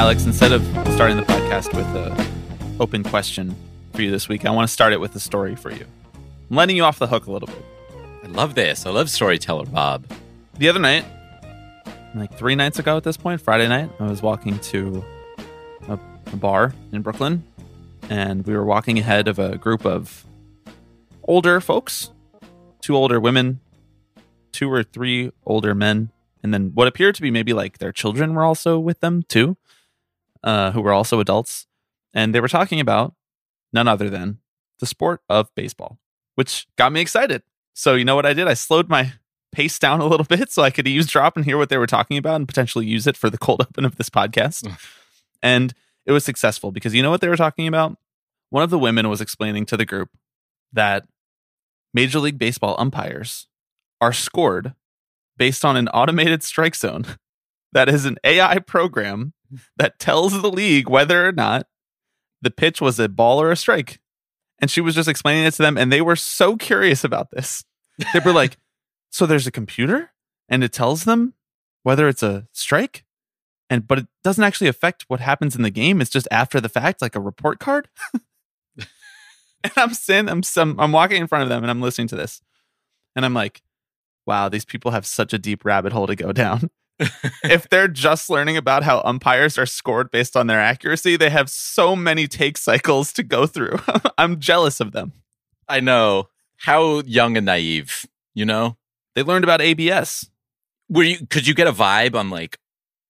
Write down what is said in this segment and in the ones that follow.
Alex, instead of starting the podcast with an open question for you this week, I want to start it with a story for you. I'm letting you off the hook a little bit. I love this. I love storyteller Bob. The other night, like three nights ago at this point, Friday night, I was walking to a, a bar in Brooklyn, and we were walking ahead of a group of older folks, two older women, two or three older men, and then what appeared to be maybe like their children were also with them too, uh, who were also adults. And they were talking about none other than the sport of baseball, which got me excited. So, you know what I did? I slowed my pace down a little bit so I could eavesdrop and hear what they were talking about and potentially use it for the cold open of this podcast. and it was successful because you know what they were talking about? One of the women was explaining to the group that Major League Baseball umpires are scored based on an automated strike zone that is an AI program that tells the league whether or not the pitch was a ball or a strike. And she was just explaining it to them, and they were so curious about this. They were like, So there's a computer and it tells them whether it's a strike? And but it doesn't actually affect what happens in the game. It's just after the fact, like a report card. and I'm sitting, I'm, I'm I'm walking in front of them and I'm listening to this. And I'm like, wow, these people have such a deep rabbit hole to go down. if they're just learning about how umpires are scored based on their accuracy, they have so many take cycles to go through. I'm jealous of them. I know. How young and naive, you know? They learned about ABS. Were you could you get a vibe on like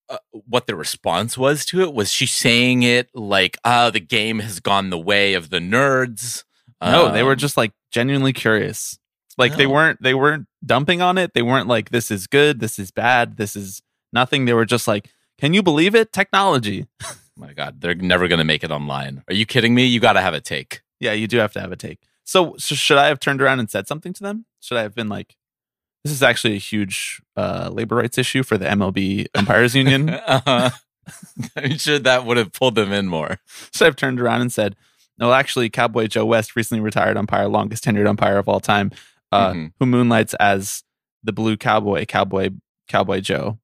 uh, what the response was to it? Was she saying it like, "Ah, the game has gone the way of the nerds"? No, they were Um, just like genuinely curious. Like they weren't they weren't dumping on it. They weren't like this is good, this is bad, this is nothing. They were just like, can you believe it? Technology. my god, they're never going to make it online. Are you kidding me? You got to have a take. Yeah, you do have to have a take. So, so should I have turned around and said something to them? Should I have been like, this is actually a huge uh, labor rights issue for the MLB umpires union? uh-huh. I'm sure that would have pulled them in more. So I have turned around and said, no, actually, Cowboy Joe West, recently retired umpire, longest tenured umpire of all time, uh, Mhm. who moonlights as the blue cowboy, Cowboy Cowboy Joe.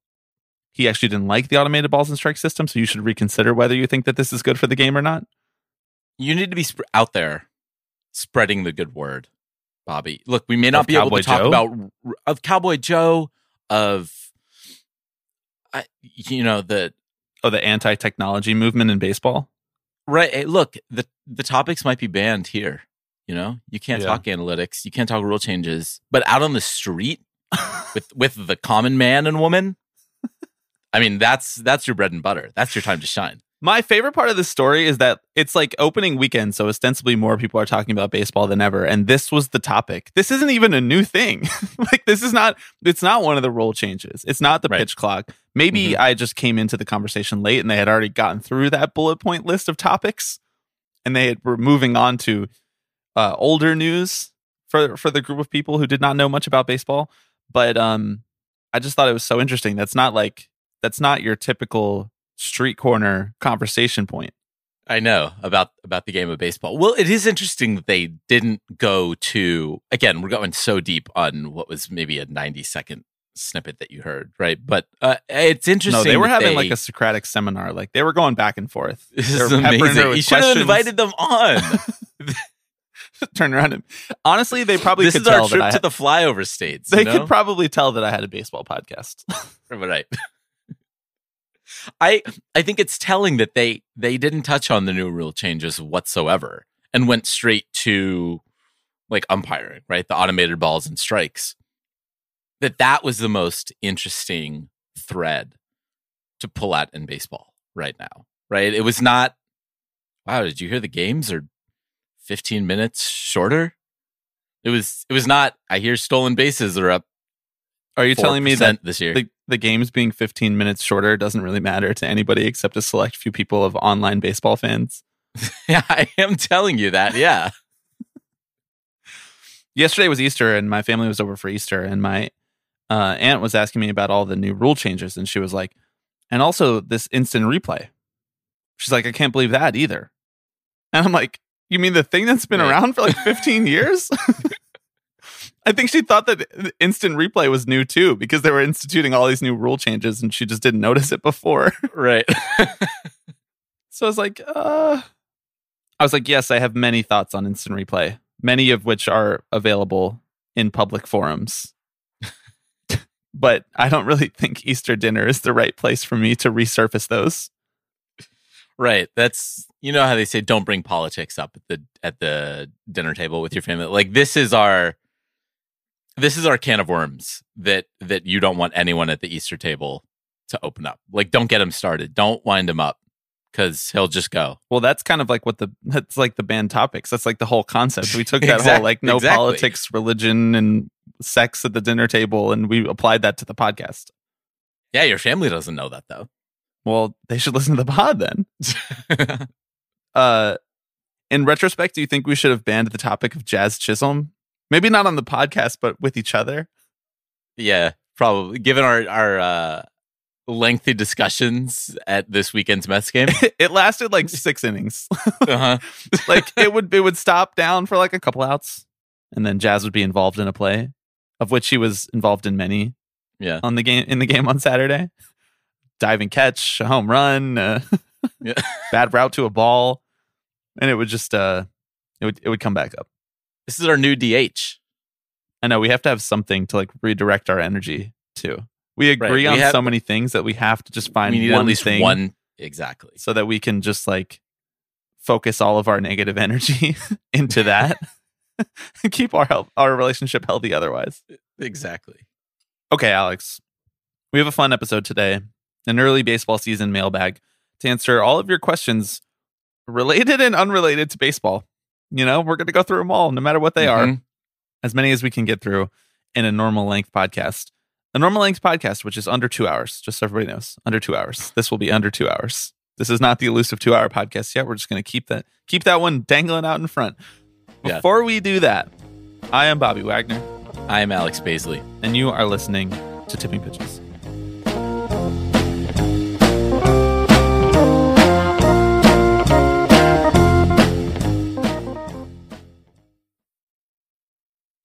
He actually didn't like the automated balls and strike system, so you should reconsider whether you think that this is good for the game or not. You need to be sp- out there spreading the good word, Bobby. Look, we may not Of be able Cowboy to talk Joe? about of Cowboy Joe of I, you know the Oh, the anti-technology movement in baseball. right. hey, Look, the the topics might be banned here. You know, you can't Yeah. talk analytics, you can't talk rule changes, but out on the street with with the common man and woman, I mean, that's that's your bread and butter. That's your time to shine. My favorite part of this story is that it's like opening weekend, so ostensibly more people are talking about baseball than ever, and this was the topic. This isn't even a new thing. like this is not it's not one of the rule changes. It's not the Right. pitch clock. Maybe mm-hmm. I just came into the conversation late and they had already gotten through that bullet point list of topics and they had, were moving on to uh, older news for for the group of people who did not know much about baseball. But um I just thought it was so interesting. That's not like that's not your typical street corner conversation point. I know about about the game of baseball. Well, it is interesting that they didn't go to again. We're going so deep on what was maybe a ninety second snippet that you heard, right? But uh, it's interesting. No, they were having like a Socratic seminar. Like they were going back and forth. This is were peppering her amazing. You should have invited them on. Turn around and honestly, they probably this could is our trip to the flyover states. they you know? could probably tell that I had a baseball podcast. right. I I think it's telling that they they didn't touch on the new rule changes whatsoever and went straight to like umpiring, right? The automated balls and strikes. That that was the most interesting thread to pull at in baseball right now, right? It was not wow, did you hear the games are 15 minutes shorter? It was it was not I hear stolen bases are up Are you telling me that this year? the, the games being 15 minutes shorter doesn't really matter to anybody except a select few people of online baseball fans. Yeah, I am telling you that. Yeah. Yesterday was Easter, and my family was over for Easter, and my uh, aunt was asking me about all the new rule changes, and she was like, and also this instant replay. She's like, I can't believe that either. And I'm like, you mean the thing that's been Right. around for like 15 years? I think she thought that instant replay was new too because they were instituting all these new rule changes and she just didn't notice it before. Right. So I was like, uh, I was like, yes, I have many thoughts on instant replay, many of which are available in public forums. but I don't really think Easter dinner is the right place for me to resurface those. Right. That's you know how they say don't bring politics up at the at the dinner table with your family. Like this is our this is our can of worms that that you don't want anyone at the Easter table to open up. Like don't get him started. Don't wind him up cuz he'll just go. Well, that's kind of like what the that's like the band topics. That's like the whole concept. We took that whole like no exactly. politics, religion, and sex at the dinner table, and we applied that to the podcast. Yeah, your family doesn't know that though. Well, they should listen to the pod then. uh in retrospect do you think we should have banned the topic of jazz chisholm maybe not on the podcast but with each other yeah, probably given our our uh lengthy discussions at this weekend's Mets game. it lasted like six innings uh-huh. like it would it would stop down for like a couple outs and then jazz would be involved in a play of which he was involved in many Yeah. on the game in the game on saturday diving catch a home run uh, Yeah. bad route to a ball and it would just uh it would it would come back up This is our new DH. I know we have to have something to like redirect our energy to. We agree we on have- so many things that we have to just find we need one at least thing one exactly. so that we can just like focus all of our negative energy into that and keep our health, our relationship healthy otherwise. Exactly. Okay, Alex. We have a fun episode today. An early baseball season mailbag to answer all of your questions related and unrelated to baseball. You know, we're going to go through them all no matter what they are Mhm. as many as we can get through in a normal length podcast. A normal length podcast, which is under two hours, just so everybody knows, under two hours. This will be under two hours. This is not the elusive two hour podcast yet. We're just going to keep that keep that one dangling out in front. Yeah. Before we do that, I am Bobby Wagner, I am Alex Baisley. and you are listening to Tipping Pitches.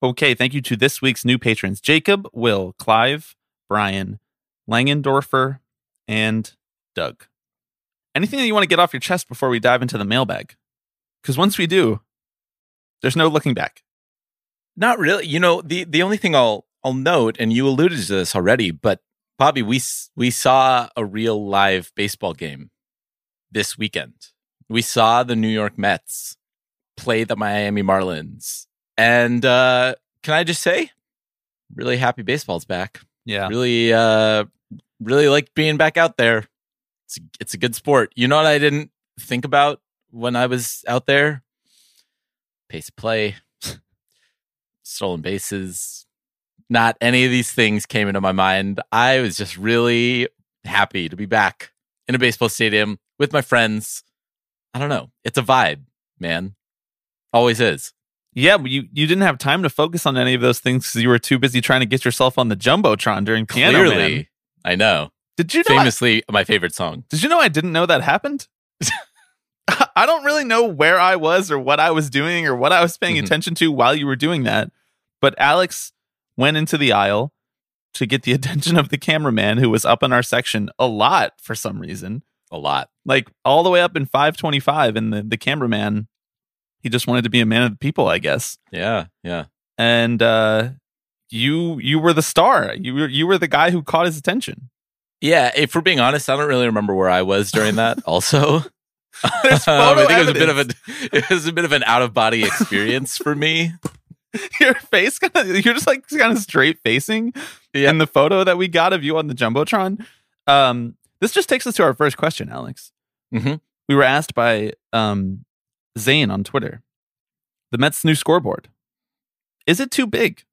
Okay, thank you to this week's new patrons Jacob, Will, Clive, Brian, Langendorfer, and Doug. Anything that you want to get off your chest before we dive into the mailbag? Because once we do, there's no looking back. Not really. You know, the the only thing I'll I'll note, and you alluded to this already, but Bobby, we we saw a real live baseball game this weekend. We saw the New York Mets play the Miami Marlins, and uh, can I just say, really happy baseball's back. Yeah. Really, uh, really like being back out there. It's it's a good sport. You know what I didn't think about when I was out there? Pace of play, stolen bases. Not any of these things came into my mind. I was just really happy to be back in a baseball stadium with my friends. I don't know. It's a vibe, man. Always is. Yeah, you, you didn't have time to focus on any of those things because you were too busy trying to get yourself on the jumbotron during Piano Clearly, Man. I know. Did you know? I, Famously, my favorite song. did you know I didn't know that happened? I don't really know where I was or what I was doing or what I was paying Mhm. attention to while you were doing that. But Alex went into the aisle to get the attention of the cameraman who was up in our section a lot for some reason. A lot. Like all the way up in 525 and the, the cameraman he just wanted to be a man of the people, I guess. Yeah, yeah. and uh you you were the star you were you were the guy who caught his attention Yeah, if we're being honest, I don't really remember where I was during that. Also, There's Um, I think it was a bit of a it was a bit of an out of body experience for me. your face kind of you're just like kind of straight facing Yeah. in the photo that we got of you on the jumbotron um this just takes us to our first question alex Mhm. we were asked by um zane on twitter the mets new scoreboard is it too big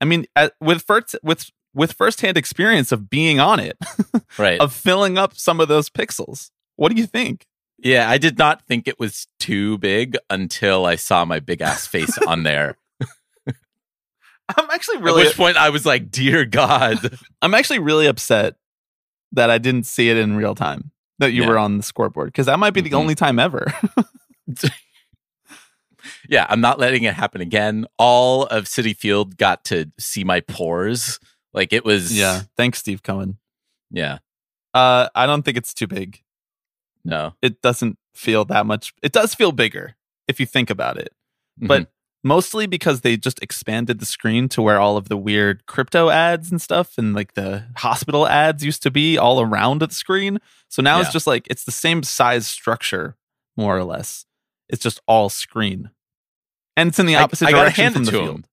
i mean at, with first with with firsthand experience of being on it, Right. of filling up some of those pixels. What do you think? yeah, I did not think it was too big until I saw my big ass face on there. I'm actually really At which point I was like, "Dear God." I'm actually really upset that I didn't see it in real time. That you Yeah. were on the scoreboard because that might be the Mhm. only time ever. Yeah, I'm not letting it happen again. All of Citi Field got to see my pores. Like it was yeah. Thanks, Steve Cohen. Yeah. Uh, I don't think it's too big. No. It doesn't feel that much. It does feel bigger if you think about it, Mhm. but mostly because they just expanded the screen to where all of the weird crypto ads and stuff and like the hospital ads used to be all around the screen. So now it's just like it's the same size structure, more or less. It's just all screen, and it's in the opposite I, gotta direction hand from the to field. him.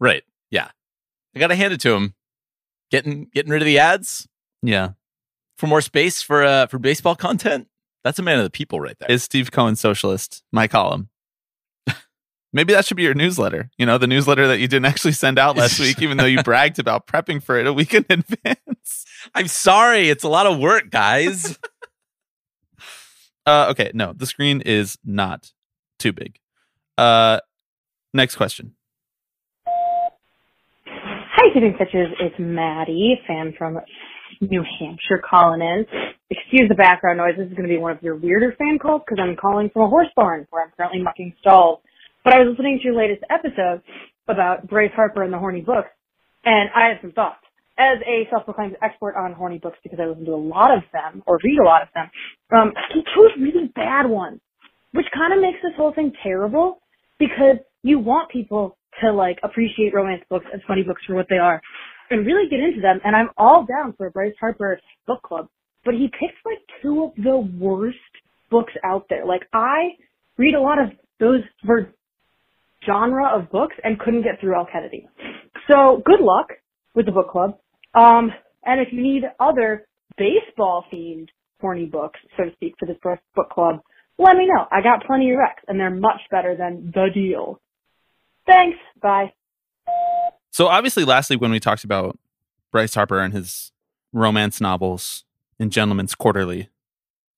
Right. Yeah. I gotta hand it to him. Getting getting rid of the ads Yeah, for more space for uh for baseball content. That's a man of the people right there. is Steve Cohen socialist? My column. Maybe that should be your newsletter. You know, the newsletter that you didn't actually send out last week, even though you bragged about prepping for it a week in advance. I'm sorry, it's a lot of work, guys. Uh, okay, no, the screen is not too big. Uh, next question. Hi, Tipping Pitches. It's Maddie, fan from New Hampshire, calling in. Excuse the background noise. This is going to be one of your weirder fan calls because I'm calling from a horse barn where I'm currently mucking stalls. But I was listening to your latest episode about Bryce Harper and the horny books, and I had some thoughts. As a self-proclaimed expert on horny books because I listen to a lot of them or read a lot of them, um, he chose really bad ones, which kind of makes this whole thing terrible because you want people to like appreciate romance books and funny books for what they are and really get into them. And I'm all down for a Bryce Harper book club, but he picked like two of the worst books out there. Like I read a lot of those for genre of books and couldn't get through Elle Kennedy. So good luck with the book club. Um, and if you need other baseball themed horny books, so to speak, for this book club, let me know. I got plenty of recs and they're much better than The Deal. Thanks. Bye. So obviously, last week when we talked about Bryce Harper and his romance novels in Gentleman's Quarterly,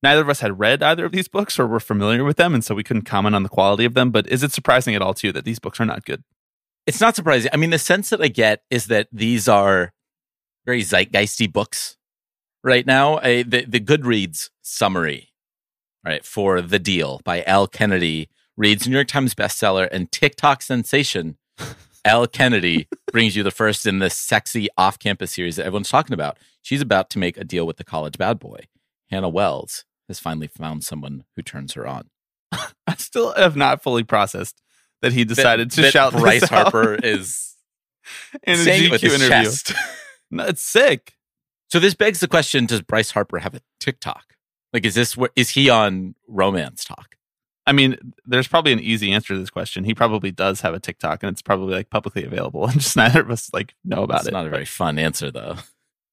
neither of us had read either of these books or were familiar with them, and so we couldn't comment on the quality of them. But is it surprising at all to you that these books are not good? it's not surprising. I mean, the sense that I get is that these are very zeitgeisty books right now. I, the the Goodreads summary, right, for The Deal by Elle Kennedy reads New York Times bestseller and TikTok sensation. Elle Kennedy brings you the first in this sexy off-campus series that everyone's talking about. She's about to make a deal with the college bad boy. Hannah Wells has finally found someone who turns her on. I still have not fully processed that he decided That- to that shout Bryce Harper is in a GQ interview. It's sick. So this begs the question: Does Bryce Harper have a TikTok? Like, is this what is he on Romance Talk? I mean, there's probably an easy answer to this question. He probably does have a TikTok, and it's probably like publicly available, and just neither of us like know about That's it. not a very fun answer, though.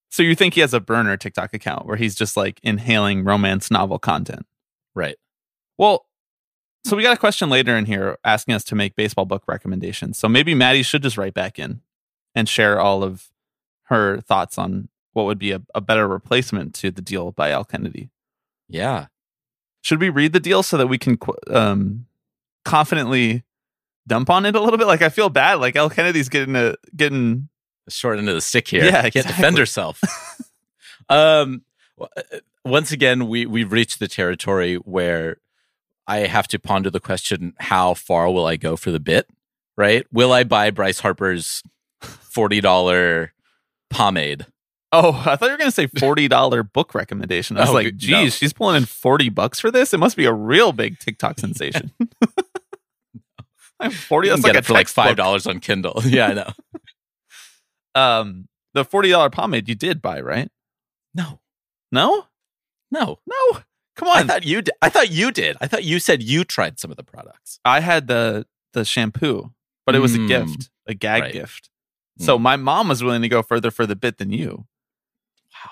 So you think he has a burner TikTok account where he's just like inhaling romance novel content? Right. Well, so we got a question later in here asking us to make baseball book recommendations. So maybe Maddie should just write back in and share all of her thoughts on what would be a, a better replacement to the deal by Elle Kennedy. Yeah. Should we read the deal so that we can um, confidently dump on it a little bit? Like I feel bad. Like Elle Kennedy's getting a getting The short end of the stick here. Yeah, Can't exactly. defend herself. um. uh, Once again, we we've reached the territory where I have to ponder the question: How far will I go for the bit? Right? Will I buy Bryce Harper's forty dollar pomade? Oh, I thought you were going to say $40 book recommendation. I was Oh, like, geez, no. she's pulling in 40 bucks for this. It must be a real big TikTok sensation. Like 40 You that's like get a it for like five dollars on Kindle. yeah, I know. Um, the $40 pomade you did buy, right? No, No? no. No. Come on. I thought you did. I thought you did. I thought you said you tried some of the products. I had the the shampoo, but it was a Mm. gift, a gag Right. gift. So my mom was willing to go further for the bit than you. Wow.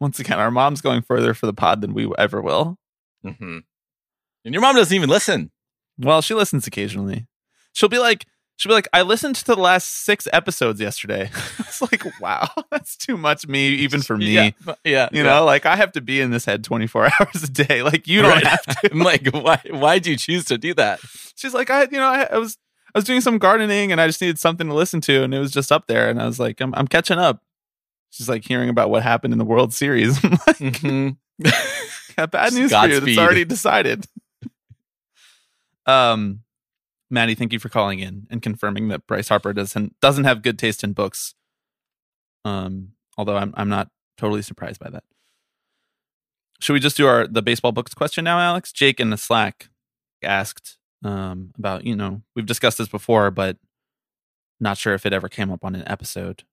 Once again, our mom's going further for the pod than we ever will. Mm-hmm. And your mom doesn't even listen. Well, she listens occasionally. She'll be like, she'll be like, I listened to the last six episodes yesterday. it's like, wow, that's too much me, even for me. Yeah, yeah. You know, like I have to be in this head 24 hours a day. Like you don't Right. have to. I'm like, why? Why do you choose to do that? She's like, I, you know, I, I was, I was doing some gardening and I just needed something to listen to, and it was just up there, and I was like, I'm, I'm catching up. She's like hearing about what happened in the World Series. I'm like, Mhm. got bad news for you. It's Godspeed. already decided. um, Maddie, thank you for calling in and confirming that Bryce Harper doesn't doesn't have good taste in books. Um, although I'm I'm not totally surprised by that. Should we just do our the baseball books question now, Alex? Jake in the Slack asked um about you know we've discussed this before, but not sure if it ever came up on an episode.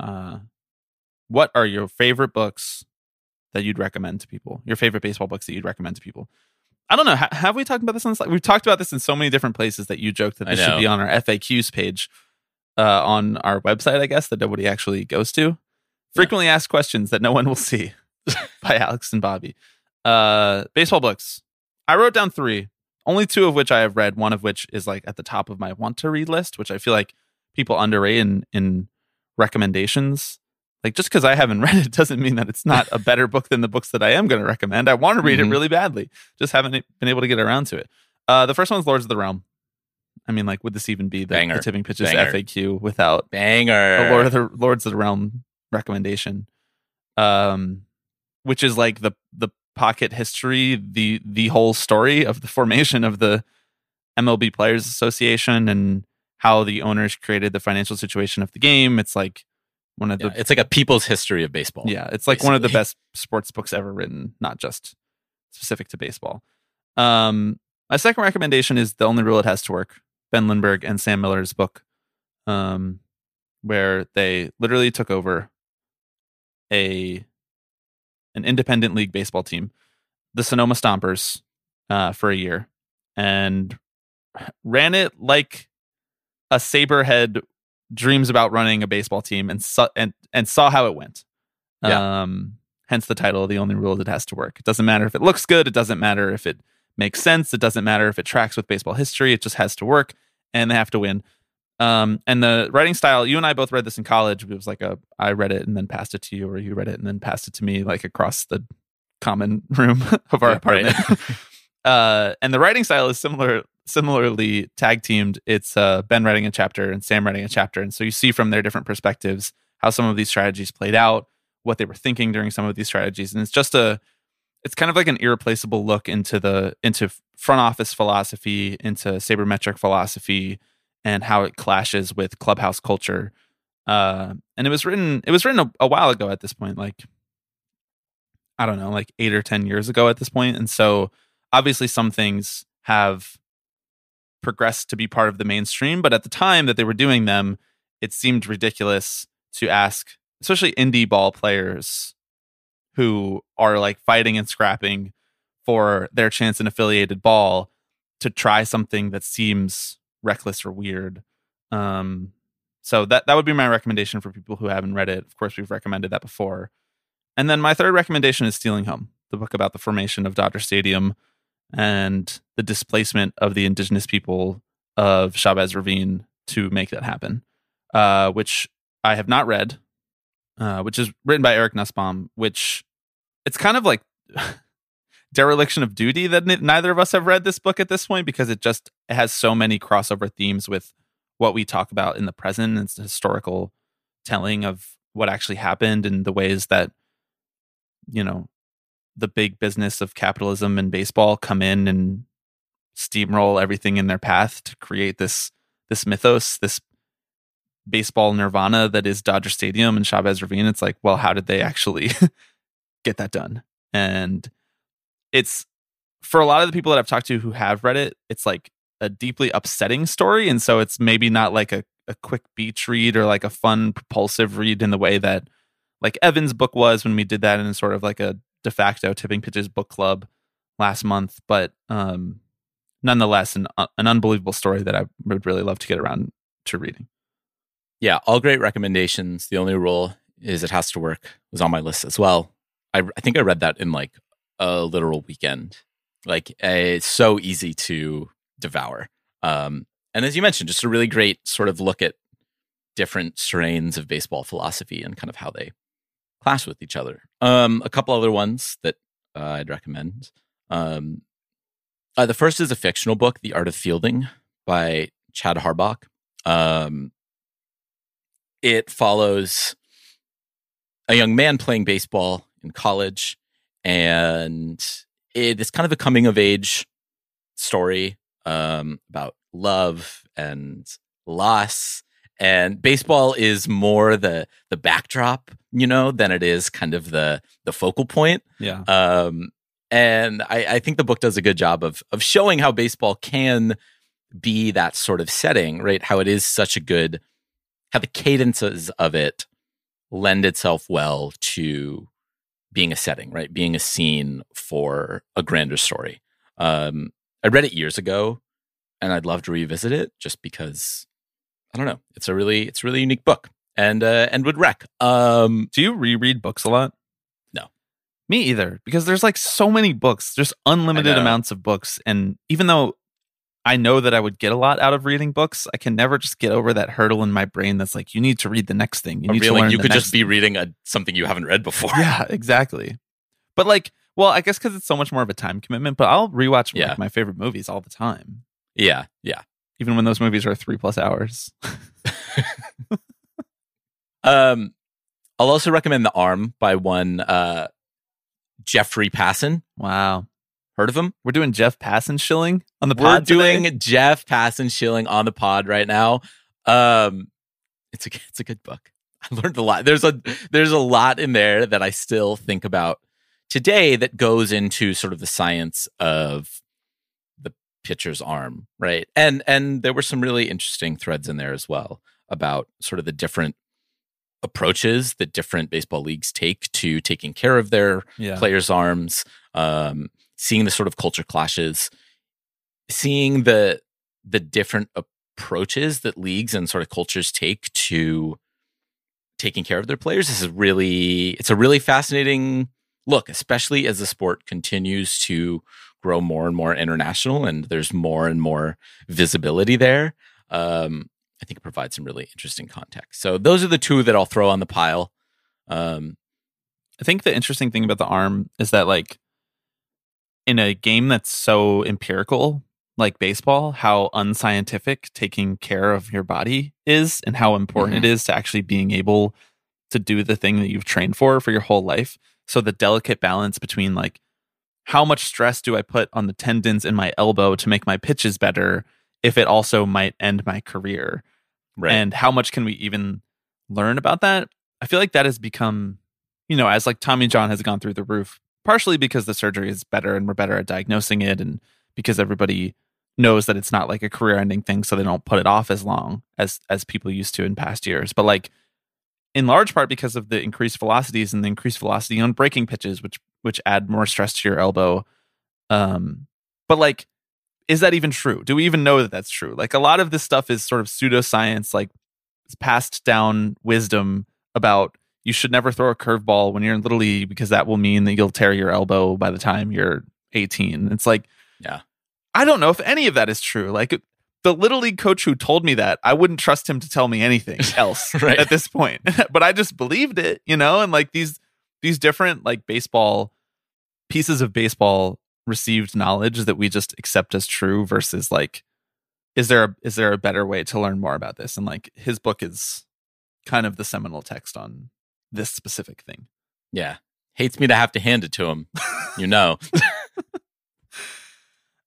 Uh, what are your favorite books that you'd recommend to people? Your favorite baseball books that you'd recommend to people? I don't know. Ha- have we talked about this on? Slack? We've talked about this in so many different places that you joked that this should be on our FAQs page uh, on our website. I guess that nobody actually goes to. Frequently asked questions that no one will see by Alex and Bobby. Uh, baseball books. I wrote down three, only two of which I have read. One of which is like at the top of my want to read list, which I feel like people underrate in in recommendations. Like just because I haven't read it doesn't mean that it's not a better book than the books that I am going to recommend. I want to read Mhm. it really badly, just haven't been able to get around to it. Uh, the first one's Lords of the Realm. I mean, like, would this even be the, the tipping pitches Banger. FAQ without Banger. a Lord of the Lords of the Realm recommendation, um, which is like the the pocket history, the the whole story of the formation of the MLB Players Association and how the owners created the financial situation of the game. It's like one of Yeah, the it's like a people's history of baseball. yeah, it's like one of the best sports books ever written, not just specific to baseball. Um, my second recommendation is The Only Rule It Has to Work, Ben Lindbergh and Sam Miller's book, um, where they literally took over a an independent league baseball team, the Sonoma Stompers, uh, for a year, and ran it like a saberhead dreams about running a baseball team and saw, and and saw how it went. Yeah. Um, hence the title. The only rule is it has to work. It doesn't matter if it looks good. It doesn't matter if it makes sense. It doesn't matter if it tracks with baseball history. It just has to work, and they have to win. Um, and the writing style. You and I both read this in college. It was like a I read it and then passed it to you, or you read it and then passed it to me, like across the common room of our Yeah, right. apartment. uh, and the writing style is similar similarly tag teamed. It's uh, Ben writing a chapter and Sam writing a chapter, and so you see from their different perspectives how some of these strategies played out, what they were thinking during some of these strategies, and it's just a, it's kind of like an irreplaceable look into the into front office philosophy, into sabermetric philosophy, and how it clashes with clubhouse culture. Uh, and it was written it was written a, a while ago at this point, like I don't know, like eight or ten years ago at this point. point, and so obviously some things have progressed to be part of the mainstream but at the time that they were doing them it seemed ridiculous to ask especially indie ball players who are like fighting and scrapping for their chance in affiliated ball to try something that seems reckless or weird. Um so that that would be my recommendation for people who haven't read it. Of course we've recommended that before. And then my third recommendation is stealing home the book about the formation of dodger stadium and the displacement of the indigenous people of Chavez Ravine to make that happen, uh, which I have not read, uh, which is written by Eric Nusbaum, which it's kind of like dereliction of duty that neither of us have read this book at this point because it just has so many crossover themes with what we talk about in the present. It's the historical telling of what actually happened and the ways that, you know, the big business of capitalism and baseball come in and steamroll everything in their path to create this this mythos, this baseball nirvana that is Dodger Stadium and Chavez Ravine. It's like, well, how did they actually get that done? And it's for a lot of the people that I've talked to who have read it, it's like a deeply upsetting story. And so it's maybe not like a, a quick beach read or like a fun, propulsive read in the way that like Evan's book was when we did that in sort of like a de facto tipping pitches book club last month. But um, nonetheless, an, uh, an unbelievable story that I would really love to get around to reading. Yeah, all great recommendations. The only rule is it has to work was on my list as well. I, I think I read that in like a literal weekend. Like uh, it's so easy to devour. Um, and as you mentioned, just a really great sort of look at different strains of baseball philosophy and kind of how they clash with each other. Um, a couple other ones that uh, I'd recommend. Um, uh, the first is a fictional book, The Art of Fielding by Chad Harbach. Um, it follows a young man playing baseball in college, and it is kind of a coming of age story um, about love and loss. And baseball is more the the backdrop, you know, than it is kind of the the focal point. Yeah. Um, and I, I think the book does a good job of of showing how baseball can be that sort of setting, right? How it is such a good, how the cadences of it lend itself well to being a setting, right? Being a scene for a grander story. Um, I read it years ago, and I'd love to revisit it just because I don't know. It's a really, it's a really unique book, and uh, and would wreck. Um, Do you reread books a lot? No. Me either, because there's like so many books. There's unlimited amounts of books. And even though I know that I would get a lot out of reading books, I can never just get over that hurdle in my brain that's like, you need to read the next thing. You need to learn you could just be reading a something you haven't read before. Yeah, exactly. But like, well, I guess because it's so much more of a time commitment, but I'll rewatch Yeah. like, my favorite movies all the time, yeah, yeah. even when those movies are three plus hours. Um, I'll also recommend The Arm by one uh, Jeffrey Passan. wow. Heard of him? We're doing Jeff Passan shilling on the pod. We're pod today? doing Jeff Passan Shilling on the pod right now. Um, it's a it's a good book. I learned a lot. There's a there's a lot in there that I still think about today that goes into sort of the science of the pitcher's arm, right? And and there were some really interesting threads in there as well about sort of the different approaches that different baseball leagues take to taking care of their yeah. players' arms, um, seeing the sort of culture clashes, seeing the the different approaches that leagues and sort of cultures take to taking care of their players. This is really it's a really fascinating look, especially as the sport continues to grow more and more international and there's more and more visibility there. Um, I think it provides some really interesting context. So those are the two that I'll throw on the pile. Um, I think the interesting thing about the arm is that like in a game that's so empirical like baseball, how unscientific taking care of your body is and how important it mm-hmm. is to actually being able to do the thing that you've trained for for your whole life. So the delicate balance between like how much stress do I put on the tendons in my elbow to make my pitches better if it also might end my career? right. and how much can we even learn about that i feel like that has become you know as like tommy john has gone through the roof partially because the surgery is better and we're better at diagnosing it and because everybody knows that it's not like a career ending thing so they don't put it off as long as as people used to in past years but like in large part because of the increased velocities and the increased velocity on breaking pitches which which add more stress to your elbow um but like is that even true? Do we even know that that's true? Like a lot of this stuff is sort of pseudoscience, like passed down wisdom about you should never throw a curveball when you're in little league because that will mean that you'll tear your elbow by the time you're 18. It's like, Yeah. I don't know if any of that is true. Like the little league coach who told me that, I wouldn't trust him to tell me anything else Right. at this point. but I just believed it, you know, and like these these different like baseball pieces of baseball received knowledge that we just accept as true versus like is there a, is there a better way to learn more about this and like his book is kind of the seminal text on this specific thing Yeah. Hates me to have to hand it to him. You know.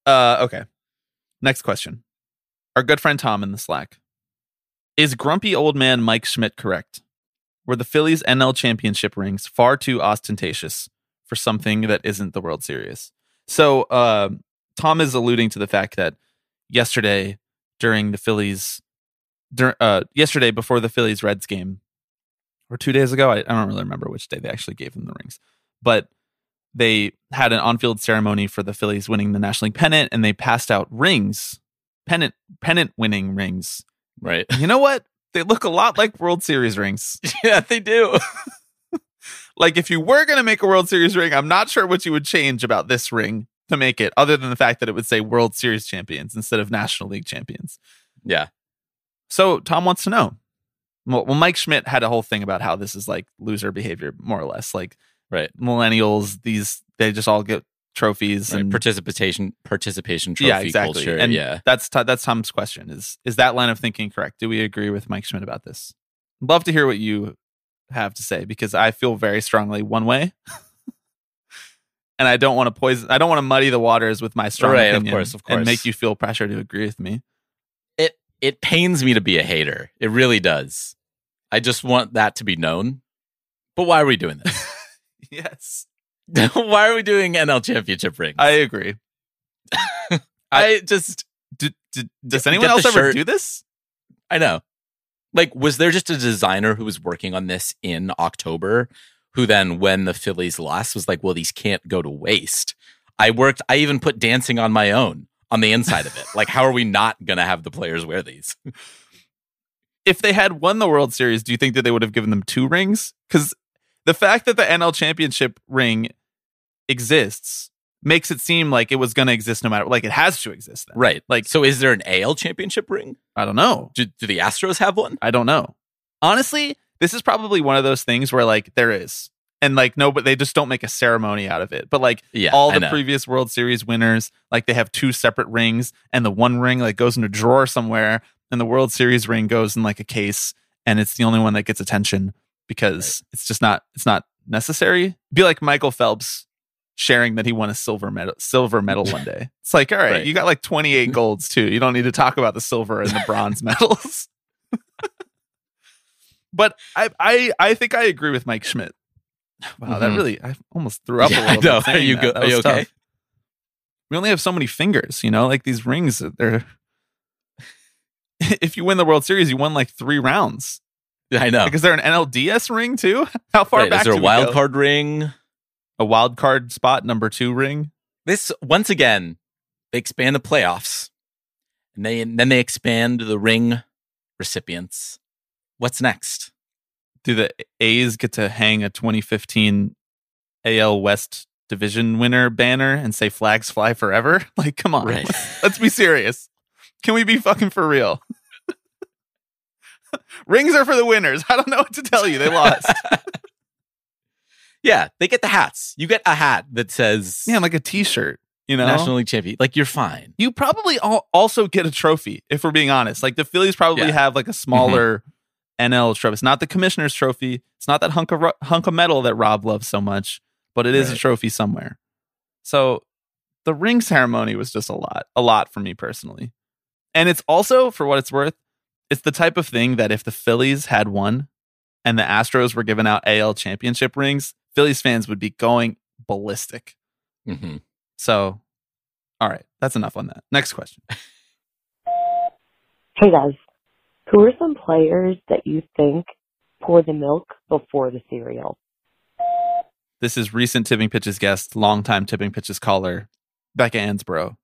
uh okay next question our good friend tom in the slack is grumpy old man mike schmidt correct were the phillies nl championship rings far too ostentatious for something that isn't the world series so uh, tom is alluding to the fact that yesterday during the phillies dur- uh, yesterday before the phillies reds game or two days ago I, I don't really remember which day they actually gave them the rings but they had an on-field ceremony for the Phillies winning the National League pennant, and they passed out rings, pennant pennant winning rings. right. You know what? They look a lot like World Series rings. yeah, they do. Like if you were going to make a World Series ring, I'm not sure what you would change about this ring to make it, other than the fact that it would say World Series champions instead of National League champions. Yeah. So Tom wants to know. Well, Mike Schmidt had a whole thing about how this is like loser behavior, more or less. Like Right. millennials, these they just all get trophies Right. and Participation participation trophy yeah, exactly. culture. And yeah. that's that's Tom's question. Is is that line of thinking correct? Do we agree with Mike Schmidt about this? Love to hear what you have to say because I feel very strongly one way. and I don't want to poison I don't want to muddy the waters with my strong Right, of course, of course. and make you feel pressure to agree with me. It pains me to be a hater. It really does. I just want that to be known. But why are we doing this? yes. why are we doing NL championship rings? I agree. I just D- d- does anyone else ever shirt. do this? I know. Like, was there just a designer who was working on this in October who then, when the Phillies lost, was like, well, these can't go to waste? I worked, I even put dancing on my own on the inside of it. like, how are we not going to have the players wear these? if they had won the World Series, do you think that they would have given them two rings? Because the fact that the NL Championship ring exists makes it seem like it was going to exist no matter, like it has to exist. Then. Right. Like, So, is there an AL championship ring? I don't know. Do, do the Astros have one? I don't know. Honestly, this is probably one of those things where like there is. And like no, but they just don't make a ceremony out of it. But like Yeah. all the previous World Series winners, like they have two separate rings, and the one ring like goes in a drawer somewhere, and the World Series ring goes in like a case, and it's the only one that gets attention because it's just not it's not necessary. Be like Michael Phelps sharing that he won a silver medal silver medal one day. It's like, all right, Right. you got like 28 golds too. You don't need to talk about the silver and the bronze medals. but I, I I think I agree with Mike Schmidt. Wow, that Mhm. really I almost threw up Yeah, a little know. bit. saying Are you that. go- That are you okay? tough. We only have so many fingers, you know, like these rings. They're if you win the World Series, you won like three rounds. I know. Like, is there an NLDS ring too? How far Right, back? is there a wild card ring? A wild card spot number two ring. This once again, they expand the playoffs, and they and then they expand the ring recipients. What's next? Do the A's get to hang a 2015 AL West division winner banner and say "Flags Fly Forever"? Like, come on, Right. let's, let's be serious. Can we be fucking for real? Rings are for the winners. I don't know what to tell you. They lost. yeah, they get the hats. You get a hat that says yeah, like a T-shirt. You know, National League champion. Like you're fine. you probably al- also get a trophy if we're being honest. Like the Phillies probably Yeah. Mm-hmm. have like a smaller NL trophy. It's not the commissioner's trophy. It's not that hunk of ro- hunk of metal that Rob loves so much, but it is a trophy somewhere. So the ring ceremony was just a lot, a lot for me personally. And it's also, for what it's worth, it's the type of thing that if the Phillies had won and the Astros were giving out AL championship rings, Phillies fans would be going ballistic. hmm So, all right, that's enough on that. Next question. Hey guys, who are some players that you think pour the milk before the cereal? This is recent tipping pitches guest, longtime tipping pitches caller, Becca Ansbro,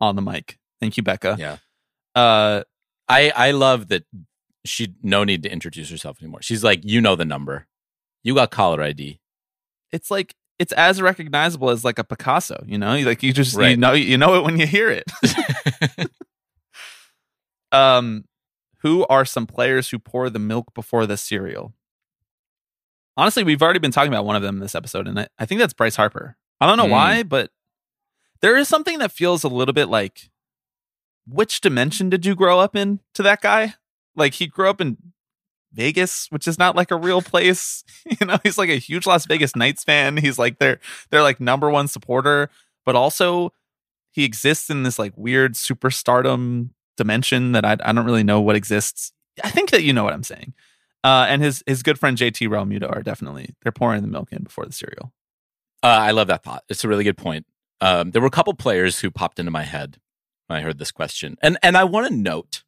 on the mic. Thank you, Becca. Yeah. Uh, I I love that she no need to introduce herself anymore. She's like, you know the number. You got caller ID. it's like it's as recognizable as like a Picasso. You know, like you just you know you know it when you hear it. um, who are some players who pour the milk before the cereal? Honestly, we've already been talking about one of them in this episode, and I, I think that's Bryce Harper. I don't know Mm. why, but there is something that feels a little bit like which dimension did you grow up in to that guy? Like he grew up in Vegas, which is not like a real place. you know, he's like a huge Las Vegas Knights fan. He's like their their like number one supporter, but also he exists in this like weird superstardom dimension that I I don't really know what exists. I think that you know what I'm saying. Uh, and his his good friend JT Realmuto are definitely they're pouring the milk in before the cereal. Uh, I love that thought. It's a really good point. Um, there were a couple players who popped into my head when I heard this question, and and I want to note.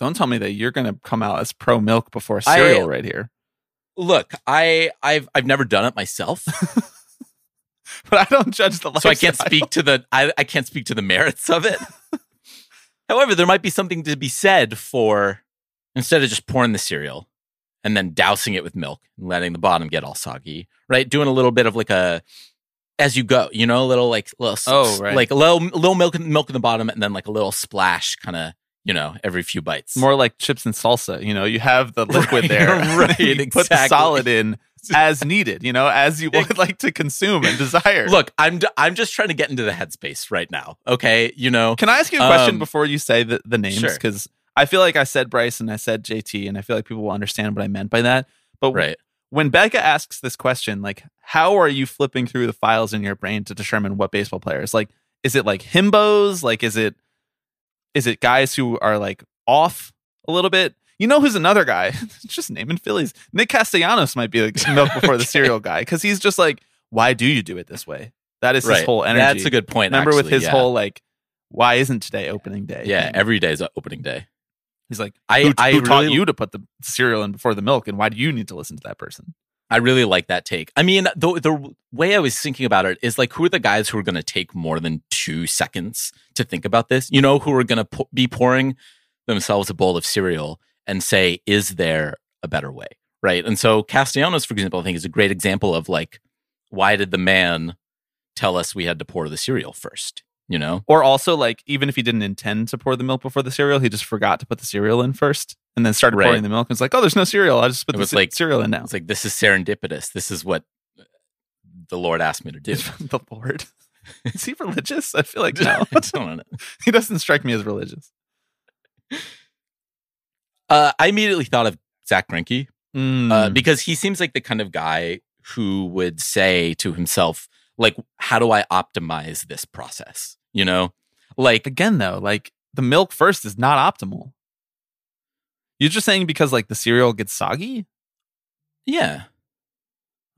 Don't tell me that you're going to come out as pro milk before I- cereal right here. Look, I I've I've never done it myself, But I don't judge the so I can't speak to the I, I can't speak to the merits of it. However, there might be something to be said for instead of just pouring the cereal and then dousing it with milk and letting the bottom get all soggy, right? Doing a little bit of like a as you go, you know, a little like little Oh, right. like a little little milk milk in the bottom and then like a little splash kind of you know, every few bites. More like chips and salsa. You know, you have the liquid Right, there. right, you put the solid in as needed, you know, as you would like to consume and desire. Look, I'm d- I'm just trying to get into the headspace right now. Okay, you know, Can I ask you a question Um, before you say the, the names? sure. Because I feel like I said Bryce and I said JT, and I feel like people will understand what I meant by that. But right? when Becca asks this question, like, how are you flipping through the files in your brain to determine what baseball players? Like, is it like himbos? Like, is it is it guys who are like off a little bit? You know who's another guy? just naming Phillies. Nick Castellanos might be the milk before the cereal guy because he's just like, why do you do it this way? That is his whole energy. That's a good point. Remember with his yeah. whole like, why isn't today opening day? yeah, thing? every day is opening day. he's like, I who, I who taught really- you to put the cereal in before the milk, and why do you need to listen to that person? I really like that take. I mean, the the way I was thinking about it is like, who are the guys who are going to take more than two seconds to think about this? You know, who are going to po- be pouring themselves a bowl of cereal and say, "Is there a better way?" Right. And so Castellanos, for example, I think is a great example of like, why did the man tell us we had to pour the cereal first? You know, Or also, like, even if he didn't intend to pour the milk before the cereal, he just forgot to put the cereal in first and then started Right. pouring the milk. And it's like, oh, there's no cereal. I'll just put the ce- like- cereal in now. it's like this is serendipitous. This is what uh, the Lord asked me to do. the Lord. Is he religious? I feel like I no. he doesn't strike me as religious. Uh, I immediately thought of Zach Greinke. uh, Mm. because he seems like the kind of guy who would say to himself, like, how do I optimize this process? You know, like, Again, though, like the milk first is not optimal. You're just saying because like the cereal gets soggy. yeah,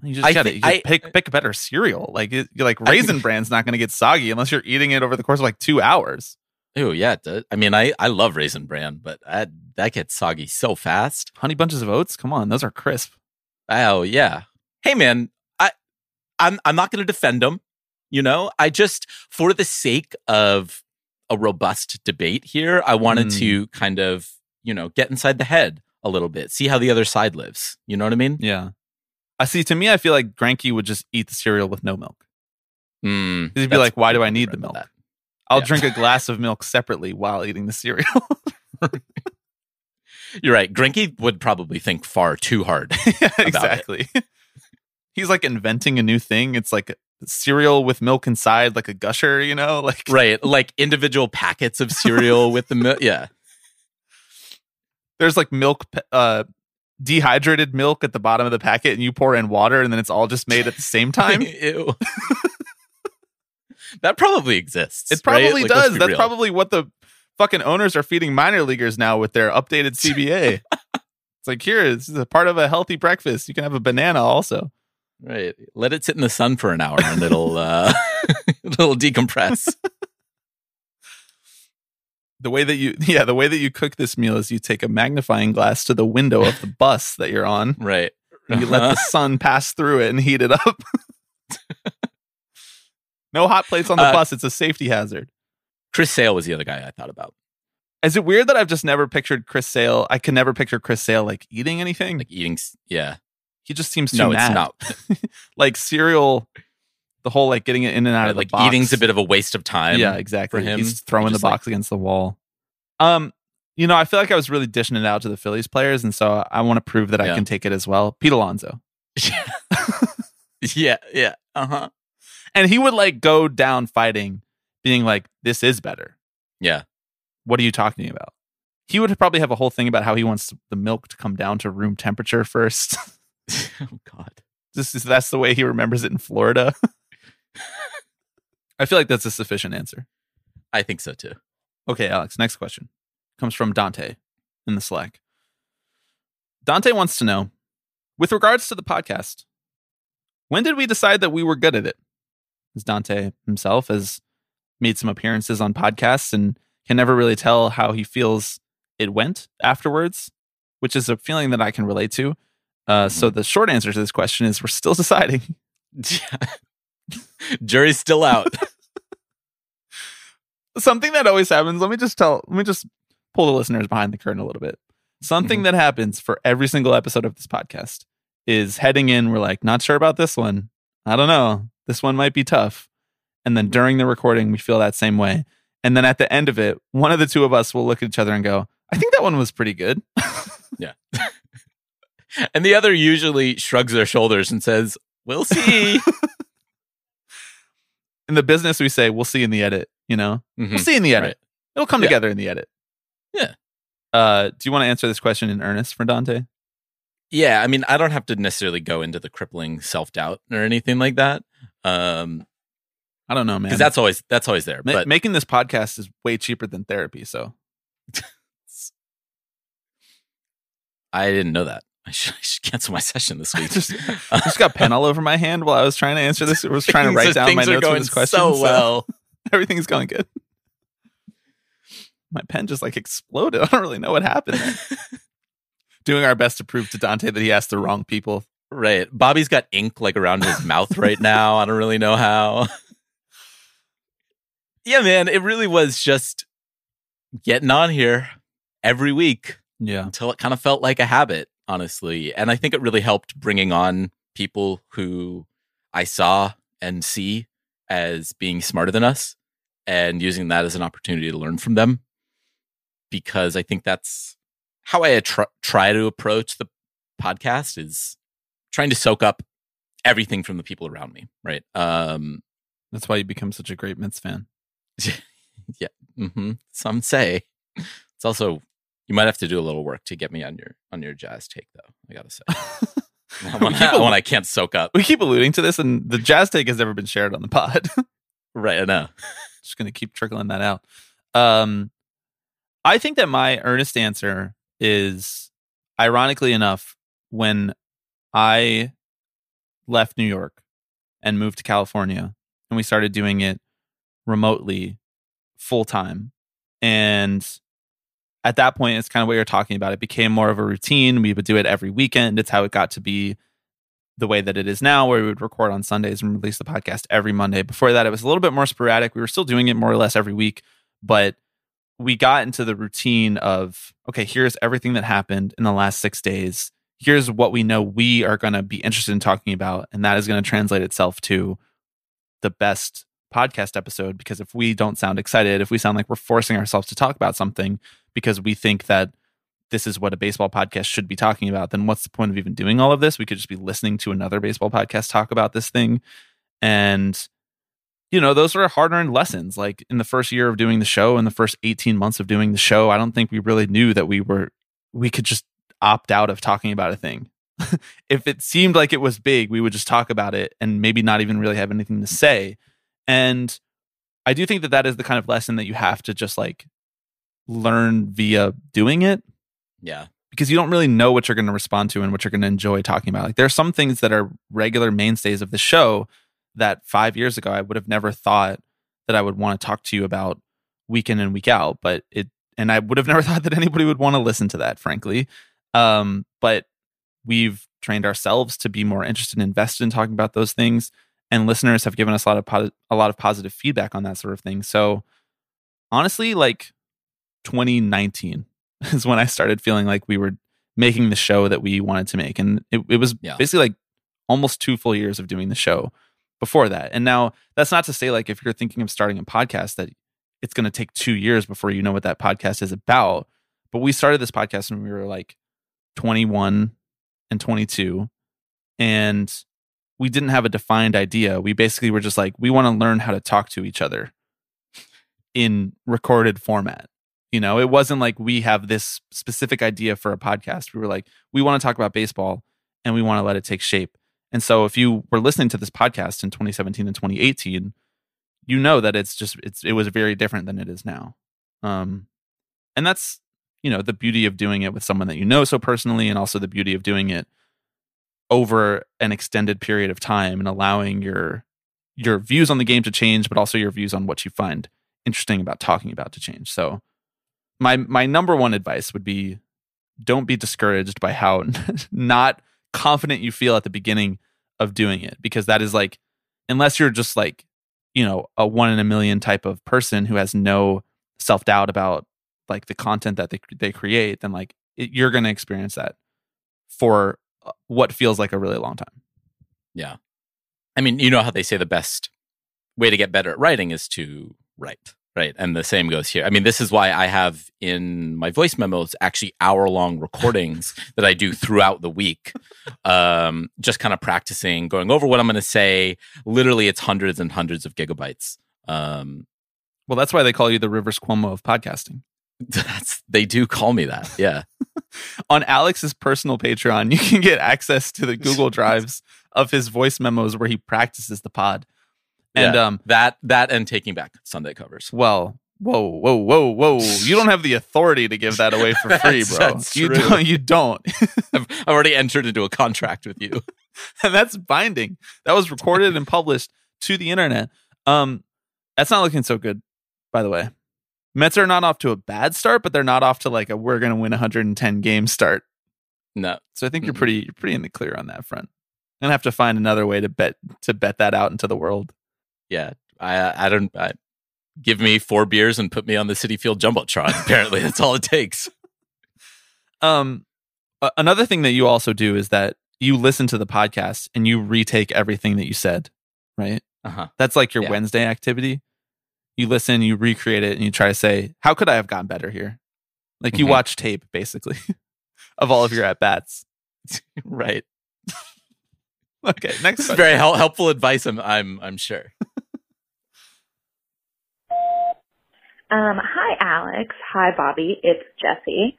You just I got thi- to you I- pick pick a better cereal. Like it, you're like I- raisin bran's not going to get soggy unless you're eating it over the course of like two hours. Oh yeah. It does. I mean, I I love Raisin Bran, but that that gets soggy so fast. Honey bunches of oats, come on, those are crisp. Oh yeah. Hey man, I I'm I'm not going to defend them. You know, I just for the sake of a robust debate here, I wanted Mm. to kind of you know get inside the head a little bit, see how the other side lives. You know what I mean? Yeah. I see. To me, I feel like Greinke would just eat the cereal with no milk. Mm, He'd be like, "Why do I need the milk? about I'll Yeah. drink a glass of milk separately while eating the cereal." You're right. Greinke would probably think far too hard. yeah, exactly. He's like inventing a new thing. It's like cereal with milk inside, like a gusher. You know, like right. Like individual packets of cereal with the milk. Yeah. there's like milk, uh, dehydrated milk at the bottom of the packet, and you pour in water, and then it's all just made at the same time. Ew. That probably exists. It right? probably Like, does. That's real. probably what the fucking owners are feeding minor leaguers now with their updated CBA. it's like here, this is a part of a healthy breakfast. You can have a banana also. right. Let it sit in the sun for an hour and it'll uh it'll decompress. The way that you, yeah, the way that you cook this meal is you take a magnifying glass to the window of the bus that you're on. Right. And you let the sun pass through it and heat it up. No hot plates on the Uh, bus. It's a safety hazard. Chris Sale was the other guy I thought about. Is it weird that I've just never pictured Chris Sale? I can never picture Chris Sale like eating anything. Like eating yeah. he just seems too No, mad. it's not. like cereal, the whole like getting it in and out of like the box. eating's a bit of a waste of time. yeah, exactly. for him. He's throwing He the just, like- box against the wall. Um, you know, I feel like I was really dishing it out to the Phillies players, and so I want to prove that I can take it as well. Pete Alonso, yeah, yeah. Uh-huh. And he would like go down fighting, being like, "This is better." Yeah. What are you talking about? He would probably have a whole thing about how he wants the milk to come down to room temperature first. oh god. This is that's the way he remembers it in Florida. I feel like that's a sufficient answer. I think so too. Okay, Alex, next question comes from Dante in the Slack. Dante wants to know with regards to the podcast, when did we decide that we were good at it? As Dante himself has made some appearances on podcasts and can never really tell how he feels it went afterwards, which is a feeling that I can relate to. Uh, so the short answer to this question is we're still deciding. Jury's still out. something that always happens. Let me just tell. Let me just pull the listeners behind the curtain a little bit. Something Mhm. that happens for every single episode of this podcast is heading in. We're like, not sure about this one. I don't know. This one might be tough. And then during the recording, we feel that same way. And then at the end of it, one of the two of us will look at each other and go, I think that one was pretty good. Yeah. and the other usually shrugs their shoulders and says, We'll see. in the business, we say, we'll see in the edit, you know? We'll Mhm. see in the edit. Right. It'll come Yeah. together in the edit. Yeah. Uh, do you want to answer this question in earnest for Dante? Yeah, I mean, I don't have to necessarily go into the crippling self doubt or anything like that. Um, I don't know, man. because that's always that's always there. Ma- But making this podcast is way cheaper than therapy. So I didn't know that. I should, I should cancel my session this week. just, I just got pen all over my hand while I was trying to answer this. I was trying to write down my notes for this question. so well. everything's going good. My pen just like exploded. I don't really know what happened. Doing our best to prove to Dante that he asked the wrong people. Right. Bobby's got ink like around his mouth right now. I don't really know how. yeah, man, it really was just getting on here every week Yeah. until it kind of felt like a habit, honestly. And I think it really helped bringing on people who I saw and see as being smarter than us and using that as an opportunity to learn from them. Because I think that's how I tr- try to approach the podcast is trying to soak up everything from the people around me, right? Um, That's why you become such a great Mets fan. yeah. hmm Some say it's also you might have to do a little work to get me on your on your jazz take, though. I gotta say, that one, we, keep that al- one I can't soak up. we keep alluding to this, and the jazz take has never been shared on the pod. Right? I know. just going to keep trickling that out. Um, I think that my earnest answer is, ironically enough, when I left New York and moved to California, and we started doing it remotely, full time, and at that point, it's kind of what you're talking about. It became more of a routine. We would do it every weekend. It's how it got to be the way that it is now, where we would record on Sundays and release the podcast every Monday. Before that, it was a little bit more sporadic. We were still doing it more or less every week, but we got into the routine of okay, here's everything that happened in the last six days. Here's what we know we are going to be interested in talking about, and that is going to translate itself to the best podcast episode. Because if we don't sound excited, if we sound like we're forcing ourselves to talk about something because we think that this is what a baseball podcast should be talking about, then what's the point of even doing all of this? We could just be listening to another baseball podcast talk about this thing. And, you know, those were hard earned lessons. Like in the first year of doing the show, in the first 18 months of doing the show, I don't think we really knew that we were, we could just opt out of talking about a thing. if it seemed like it was big, we would just talk about it and maybe not even really have anything to say. And I do think that that is the kind of lesson that you have to just like learn via doing it Yeah. because you don't really know what you're going to respond to and what you're going to enjoy talking about. Like there are some things that are regular mainstays of the show that 5 years ago I would have never thought that I would want to talk to you about week in and week out, but it and I would have never thought that anybody would want to listen to that frankly. Um but we've trained ourselves to be more interested and invested in talking about those things and listeners have given us a lot of po- a lot of positive feedback on that sort of thing. So honestly like 2019 is when I started feeling like we were making the show that we wanted to make. And it, it was Yeah. basically like almost two full years of doing the show before that. And now that's not to say like if you're thinking of starting a podcast that it's going to take two years before you know what that podcast is about. But we started this podcast when we were like 21 and 22. And we didn't have a defined idea. We basically were just like, we want to learn how to talk to each other in recorded format. You know, it wasn't like we have this specific idea for a podcast. We were like, we want to talk about baseball and we want to let it take shape. And so if you were listening to this podcast in 2017 and 2018, you know that it's just it's it was very different than it is now. Um and that's, you know, the beauty of doing it with someone that you know so personally and also the beauty of doing it over an extended period of time and allowing your your views on the game to change but also your views on what you find interesting about talking about to change. So my my number one advice would be don't be discouraged by how not confident you feel at the beginning of doing it because that is like unless you're just like you know a one in a million type of person who has no self-doubt about like the content that they they create then like it, you're going to experience that for uh, what feels like a really long time Yeah. I mean, you know how they say the best way to get better at writing is to write, Right. And the same goes here. I mean, this is why I have in my voice memos actually hour long recordings that I do throughout the week. Um, just kind of practicing, going over what I'm going to say. Literally, it's hundreds and hundreds of gigabytes. Um, Well, that's why they call you the Rivers Cuomo of podcasting. That's, they do call me that. Yeah. On Alex's personal Patreon, you can get access to the Google Drives of his voice memos where he practices the pod. And Yeah. um, that, that and taking back Sunday covers. well, whoa, whoa, whoa, whoa! You don't have the authority to give that away for free, That's- bro. that's you true. don't. You don't. I've, I've already entered into a contract with you. and that's binding. That was recorded and published to the internet. Um, that's not looking so good, by the way. Mets are not off to a bad start, but they're not off to like a we're going to win 110 game start. No. So I think you're pretty you're pretty in the clear on that front. I'm gonna have to find another way to bet to bet that out into the world. Yeah. I, I don't, I, give me four beers and put me on the Citi Field Jumbotron. Apparently, that's all it takes. Um, another thing that you also do is that you listen to the podcast and you retake everything that you said, right? Uh huh. That's like your Yeah. Wednesday activity. You listen, you recreate it, and you try to say, "How could I have gotten better here?" Like you Mhm. watch tape, basically, of all of your at bats. Right. Okay, next. This is very hel- helpful advice. I'm, I'm, I'm sure. Um, hi, Alex. Hi, Bobby. It's Jesse.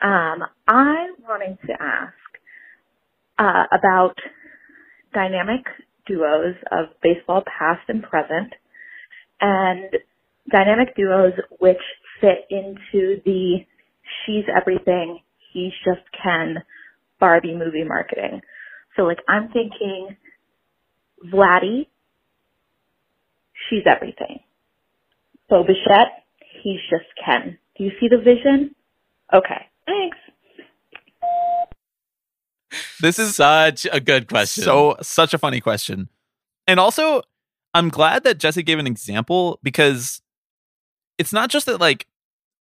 Um, I wanted to ask uh, about dynamic duos of baseball past and present, and dynamic duos which fit into the she's everything, he's just Ken Barbie movie marketing. So, like, I'm thinking Vladdy, she's everything. Bo Bichette, he's just Ken. Do you see the vision? Okay, thanks. This is Such a good question. So such a funny question. And also, I'm glad that Jesse gave an example because it's not just that like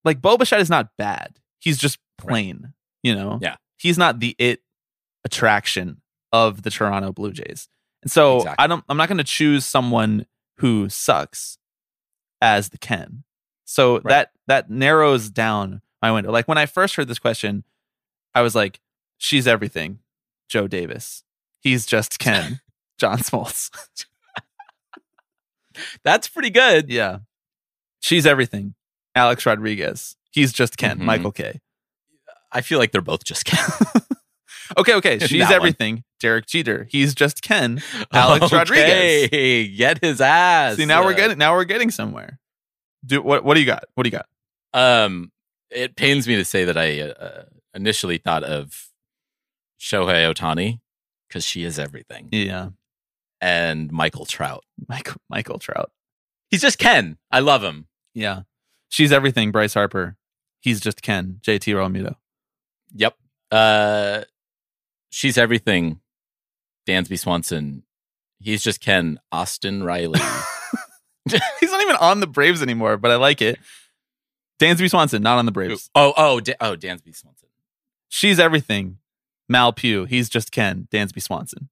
like Bo Bichette is not bad. He's just plain, you know? Yeah. He's not the it attraction of the Toronto Blue Jays. And so Exactly. I don't I'm not gonna choose someone who sucks as the Ken. So that that narrows down my window. Like when I first heard this question, I was like, she's everything. Joe Davis. He's just Ken. John Smoltz. that's pretty good. yeah. She's everything. Alex Rodriguez. He's just Ken. Mhm. Michael Kay I feel like they're both just Ken. Okay, okay. She's that one. everything. Derek Jeter. He's just Ken. Alex Rodriguez. Get his ass. See, now we're Uh, getting now we're getting somewhere. Do what what do you got? What do you got? Um, it pains me to say that I uh, initially thought of Shohei Ohtani because she is everything, Yeah. And Michael Trout. Michael Michael Trout. He's just Ken. I love him. Yeah. She's everything, Bryce Harper. He's just Ken. JT Realmuto. Yep. Uh, she's everything. Dansby Swanson. He's just Ken. Austin Riley. He's not even on the Braves anymore, but I like it. Dansby Swanson, not on the Braves. oh, oh, Da- oh, Dansby Swanson. She's everything. Mal Pugh. He's just Ken. Dansby Swanson.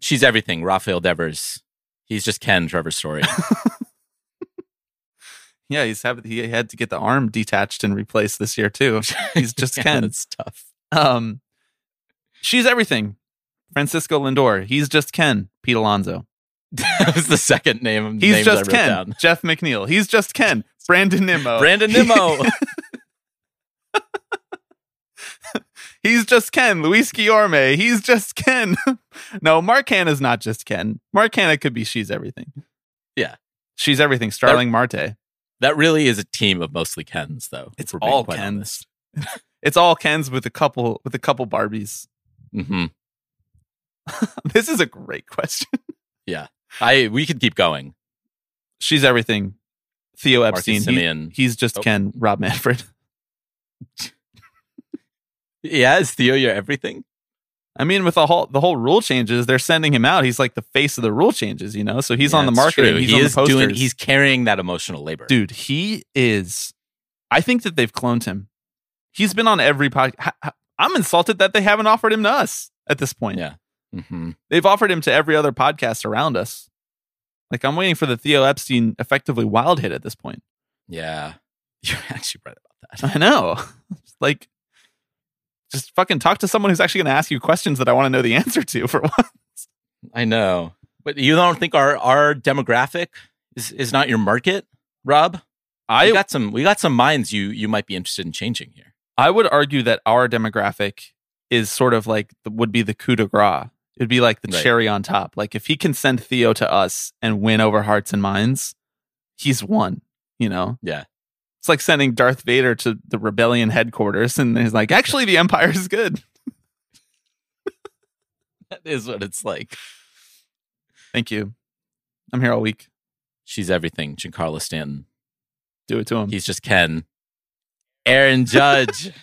She's everything. Rafael Devers. He's just Ken. Trevor Story. Yeah, he's have, he had to get the arm detached and replaced this year too. He's just Yeah, Ken. It's tough. Um, she's everything. Francisco Lindor. He's just Ken. Pete Alonso. that was the second name. He's just Ken. down. Jeff McNeil. He's just Ken. Brandon Nimmo. Brandon Nimmo. He's just Ken. Luis Guillorme. He's just Ken. no, Mark Canha's not just Ken. Mark Canha could be she's everything. Yeah. She's everything. Starling Marte. that really is a team of mostly Kens, though. It's if we're being all Kens. It's all Kens with a couple with a couple Barbies. hmm this is a great question. Yeah. I we could keep going. She's everything. Theo Epstein. He- he's just Oh. Ken. Rob Manfred. Yeah, is Theo your everything? I mean, with the whole the whole rule changes, they're sending him out. He's like the face of the rule changes, you know. So he's Yeah, on the it's marketing. He's he on is doing. He's carrying that emotional labor. dude. He is. I think that they've cloned him. He's been on every podcast. I'm insulted that they haven't offered him to us at this point. Yeah. hmm They've offered him to every other podcast around us. Like I'm waiting for the Theo Epstein effectively wild hit at this point. Yeah, you're actually right about that. I know. like, just fucking talk to someone who's actually going to ask you questions that I want to know the answer to for once. I know, but you don't think our our demographic is is not your market, Rob? I we got some we got some minds you you might be interested in changing here. I would argue that our demographic is sort of like would be the coup de grace. It'd be like the Right. cherry on top. Like if he can send Theo to us and win over hearts and minds, he's won. You know, Yeah, it's like sending Darth Vader to the rebellion headquarters, and he's like, actually, the Empire is good. that is what it's like. Thank you. I'm here all week. She's everything, Giancarlo Stanton. Do it to him. He's just Ken. Aaron Judge.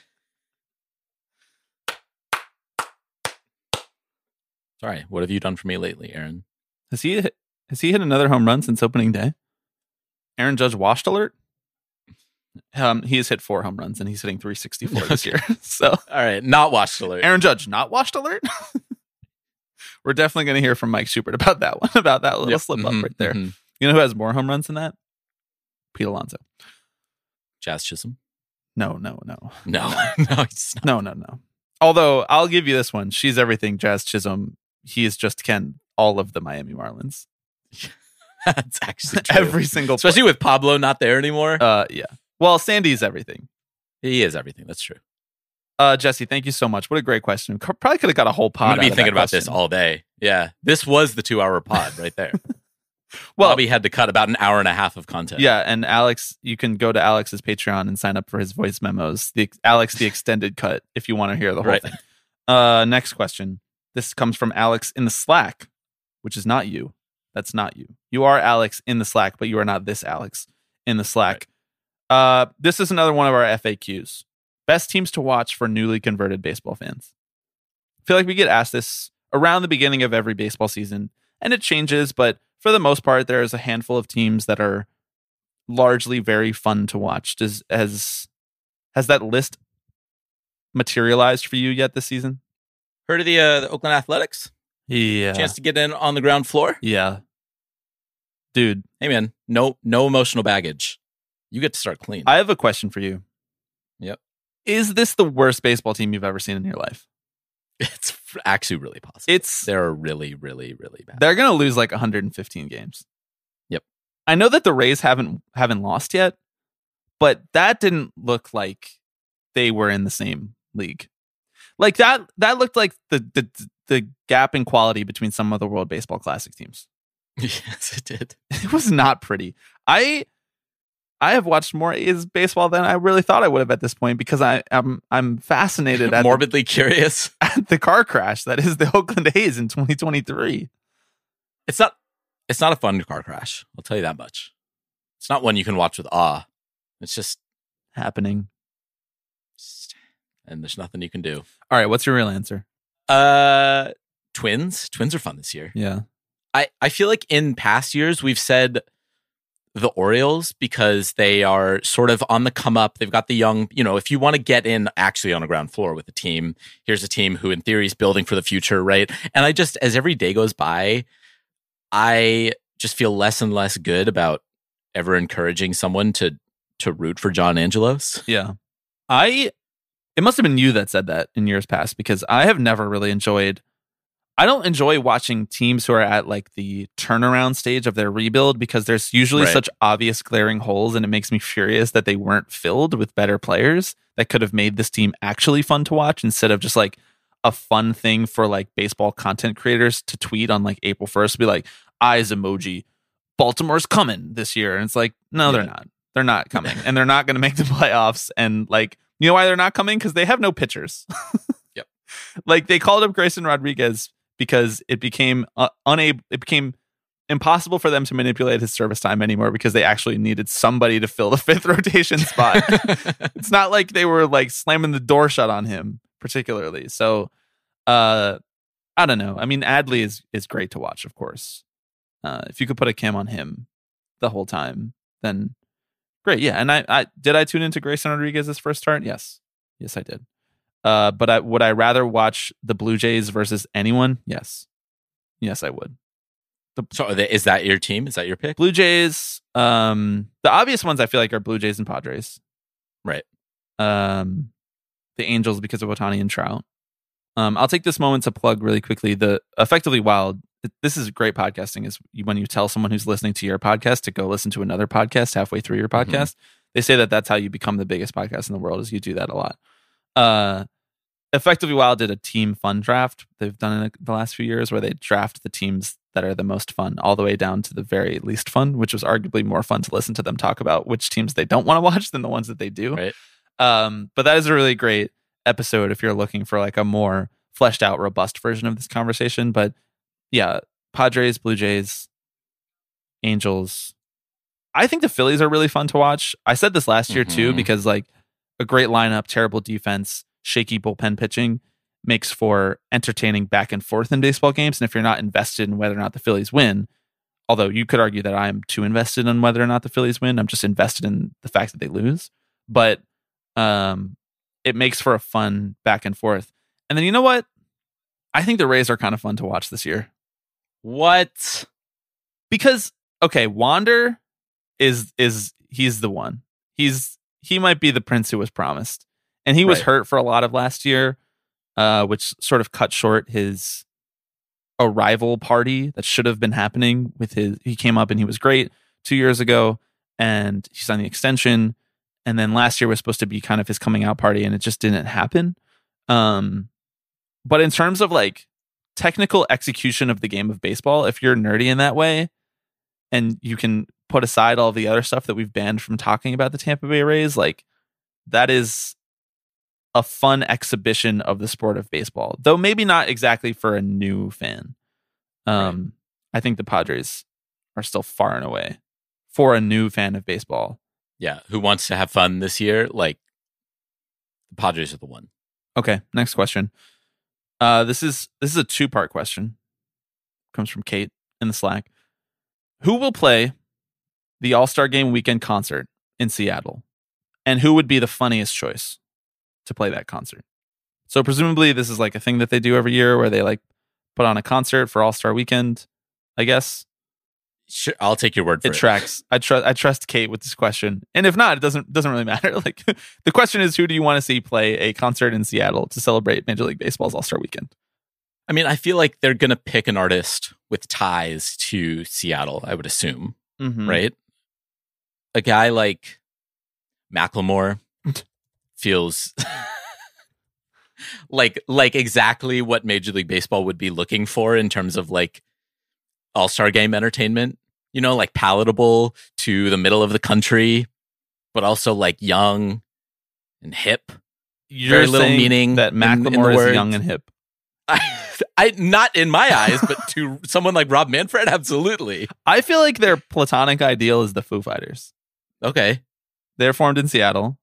Sorry, what have you done for me lately, Aaron? Has he has he hit another home run since opening day? Aaron Judge washed alert. Um, he has hit four home runs and he's hitting 364 this year. So All right, not watched alert. Aaron Judge not washed alert. We're definitely going to hear from Mike Schubert about that one, about that little Yep, slip up mhm, right there. mhm. You know who has more home runs than that? Pete Alonso. Jazz Chisholm. No, no, no, No, no, no, no, no. Although I'll give you this one. She's everything. Jazz Chisholm. He is just Ken. All of the Miami Marlins. That's actually true. Every single, especially with Pablo not there anymore. Uh, yeah. Well, Sandy's everything. he is everything. That's true. Uh, Jesse, thank you so much. What a great question. Co- Probably could have got a whole pod. I'm be thinking about this all day. Yeah, this was the two-hour pod right there. Well, Bobby had to cut about an hour and a half of content. yeah, and Alex, you can go to Alex's Patreon and sign up for his voice memos. The Alex, the extended cut, if you want to hear the whole Right. thing. Uh, next question. This comes from Alex in the Slack, which is not you. That's not you. You are Alex in the Slack, but you are not this Alex in the Slack. Uh, this is another one of our FAQs. Best teams to watch for newly converted baseball fans. I feel like we get asked this around the beginning of every baseball season, and it changes, but for the most part, there is a handful of teams that are largely very fun to watch. Does has has that list materialized for you yet this season? Heard of the, uh, the Oakland Athletics? Yeah. Chance to get in on the ground floor? Yeah. Dude, Hey man, no no emotional baggage. You get to start clean. I have a question for you. Yep. Is this the worst baseball team you've ever seen in your life? it's actually really possible. It's They're really, really, really bad. they're going to lose like 115 games. Yep. I know that the Rays haven't haven't lost yet, but that didn't look like they were in the same league. Like that that looked like the the the gap in quality between some of the World Baseball Classic teams. yes, it did. It was not pretty. I I have watched more A's baseball than I really thought I would have at this point because I am I'm fascinated at the, Morbidly curious. at the car crash that is the Oakland A's in 2023. It's not it's not a fun car crash. I'll tell you that much. It's not one you can watch with awe. It's just Happening. and there's nothing you can do. All right, what's your real answer? Uh twins. Twins are fun this year. Yeah. I, I feel like in past years we've said the Orioles because they are sort of on the come up. They've got the young, you know, if you want to get in actually on a ground floor with a team, here's a team who in theory is building for the future, right? And I just as every day goes by, I just feel less and less good about ever encouraging someone to to root for John Angelos. Yeah. I it must have been you that said that in years past because I have never really enjoyed I don't enjoy watching teams who are at like the turnaround stage of their rebuild because there's usually Right. such obvious glaring holes and it makes me furious that they weren't filled with better players that could have made this team actually fun to watch instead of just like a fun thing for like baseball content creators to tweet on like April 1st be like eyes emoji Baltimore's coming this year. And it's like no they're not. They're not coming and they're not going to make the playoffs and like you know why they're not coming? Because they have no pitchers. Yep. like they called up Grayson Rodriguez because it became uh, unable it became impossible for them to manipulate his service time anymore because they actually needed somebody to fill the fifth rotation spot. It's not like they were like slamming the door shut on him particularly. So uh i don't know. I mean adley is is great to watch of course. Uh if you could put a cam on him the whole time then great. Yeah and i i did i tune into grayson rodriguez's first start yes. Yes i did uh but i would i rather watch the blue jays versus anyone yes yes i would So are they- is that your team? Is that your pick? Blue Jays. Um, the obvious ones I feel like are Blue Jays and Padres. Right. Um, the Angels because of Ohtani and Trout. Um, I'll take this moment to plug really quickly the effectively wild. This is great podcasting. Is when you tell someone who's listening to your podcast to go listen to another podcast halfway through your Mm-hmm. podcast. They say that that's how you become the biggest podcast in the world. Is you do that a lot. Uh, effectively wild did a team fun draft. They've done in the last few years where they draft the teams that are the most fun all the way down to the very least fun, which was arguably more fun to listen to them talk about which teams they don't want to watch than the ones that they do. Right. Um, but that is a really great episode if you're looking for like a more fleshed out, robust version of this conversation. But yeah, Padres, Blue Jays, Angels. I think the Phillies are really fun to watch. I said this last year too, Mhm. because like a great lineup, terrible defense, shaky bullpen pitching makes for entertaining back and forth in baseball games. And if you're not invested in whether or not the Phillies win, although you could argue that I'm too invested in whether or not the Phillies win, I'm just invested in the fact that they lose. But um, it makes for a fun back and forth. And then you know what? I think the Rays are kind of fun to watch this year What? because okay, Wander is is he's the one. He's he might be the prince who was promised, and he was Right. hurt for a lot of last year, uh, which sort of cut short his arrival party that should have been happening with his. He came up and he was great two years ago, and he signed the extension, and then last year was supposed to be kind of his coming out party, and it just didn't happen. Um, but in terms of like technical execution of the game of baseball, if you're nerdy in that way, and you can put aside all the other stuff that we've banned from talking about the Tampa Bay Rays, like that is a fun exhibition of the sport of baseball, though maybe not exactly for a new fan. Um, I think the Padres are still far and away for a new fan of baseball. Yeah. Who wants to have fun this year? Like the Padres are the one. Okay, next question. Uh, this is this is a two part question. Comes from Kate in the Slack. Who will play the All Star Game weekend concert in Seattle, and who would be the funniest choice to play that concert? So presumably this is like a thing that they do every year, where they like put on a concert for All Star Weekend. I guess Sure, I'll take your word for it it. tracks. I trust I trust Kate with this question, and if not, it doesn't doesn't really matter. Like the question is, who do you want to see play a concert in Seattle to celebrate Major League Baseball's All Star Weekend? I mean, I feel like they're going to pick an artist with ties to Seattle, I would assume, Mm-hmm. right? A guy like Macklemore feels like like exactly what Major League Baseball would be looking for in terms of like All-Star game entertainment, you know, like palatable to the middle of the country, but also like young and hip. You're Very little meaning that in- in Macklemore is young and hip. I, I not in my eyes, but to someone like Rob Manfred, absolutely. I feel like their platonic ideal is the Foo Fighters. Okay. They're formed in Seattle,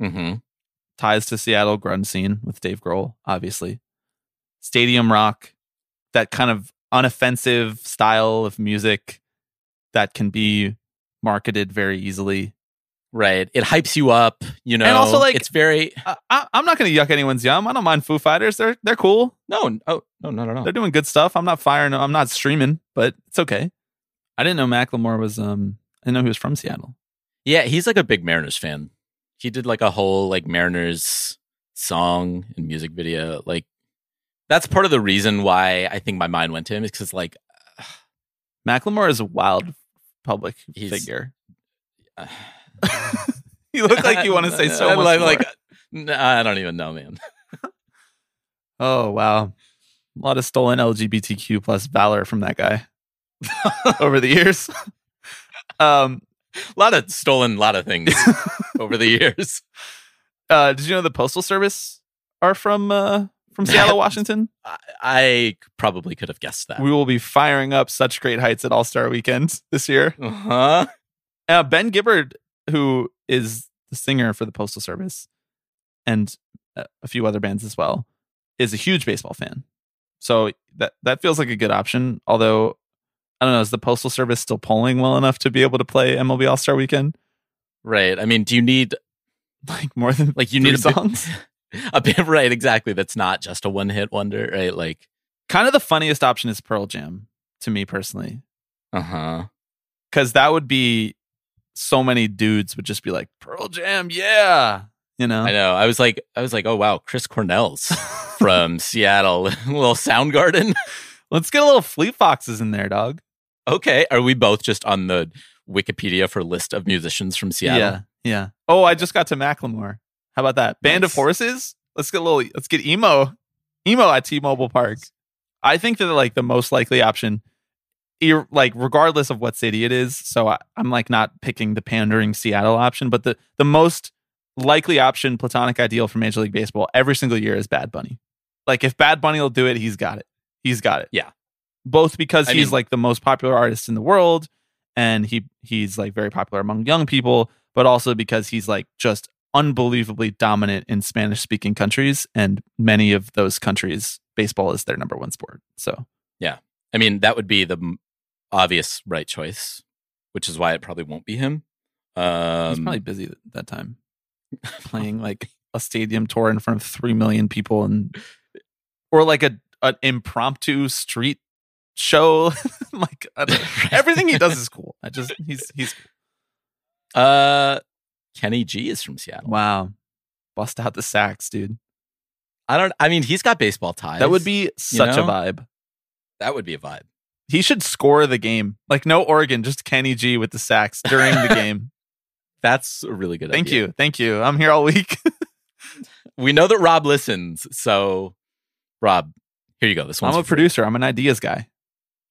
Mm-hmm. ties to Seattle grunge scene with Dave Grohl, obviously. Stadium rock, that kind of unoffensive style of music that can be marketed very easily. Right. It hypes you up, you know. And also, like- it's very I, I'm not going to yuck anyone's yum. I don't mind Foo Fighters. They're they're cool. no, oh no, no, no, no. They're doing good stuff. I'm not firing. I'm not streaming, but it's okay. I didn't know Macklemore was. Um, I didn't know he was from Seattle. Yeah, he's like a big Mariners fan. He did like a whole like Mariners song and music video. Like that's part of the reason why I think my mind went to him is because like Macklemore is a wild public figure. you look like you want to say so much like, more. like I don't even know, man. oh wow, a lot of stolen LGBTQ plus valor from that guy over the years. um, A lot of stolen, a lot of things over the years. uh, did you know the postal service are from uh, from Seattle, Washington? I, I probably could have guessed that. We will be firing up such great heights at All Star Weekend this year. Uh huh. Uh, ben Gibbard, who is the singer for the Postal Service and a few other bands as well, is a huge baseball fan. So that that feels like a good option. Although I don't know, is the Postal Service still polling well enough to be able to play MLB All Star Weekend? Right. I mean, do you need Like more than like you need a bit- songs? a bit right? Exactly. That's not just a one hit wonder, right? Like kind of the funniest option is Pearl Jam to me personally. Uh huh. because that would be so many dudes would just be like Pearl Jam, yeah, you know. I know. I was like, I was like, oh wow, Chris Cornell's from Seattle, little Soundgarden. Let's get a little Fleet Foxes in there, dog. Okay, are we both just on the Wikipedia for list of musicians from Seattle? Yeah, yeah. Oh, I just got to Macklemore. How about that? Band of Horses. Let's get a little. Let's get emo, emo at T-Mobile Park. I think that like the most likely option, ir- like regardless of what city it is. So I, I'm like not picking the pandering Seattle option, but the the most likely option, platonic ideal for Major League Baseball every single year is Bad Bunny. Like if Bad Bunny will do it, he's got it. He's got it. Yeah. Both because I he's mean- like the most popular artist in the world, and he he's like very popular among young people, but also because he's like just unbelievably dominant in Spanish speaking countries, and many of those countries, baseball is their number one sport. So yeah. I mean, that would be the obvious right choice, which is why it probably won't be him. Um, he's probably busy that time, playing like a stadium tour in front of three million people, and or like a an impromptu street show. like everything he does is cool. I just he's he's uh, Kenny G is from Seattle. wow, bust out the sax, dude. I don't. I mean, he's got baseball ties. That would be such know? a vibe. that would be a vibe. He should score the game. Like no Oregon, just Kenny G with the sax during the game. That's a really good. Thank idea. you. Thank you. I'm here all week. We know that Rob listens, so Rob, here you go. This one's I'm a producer. I'm an ideas guy.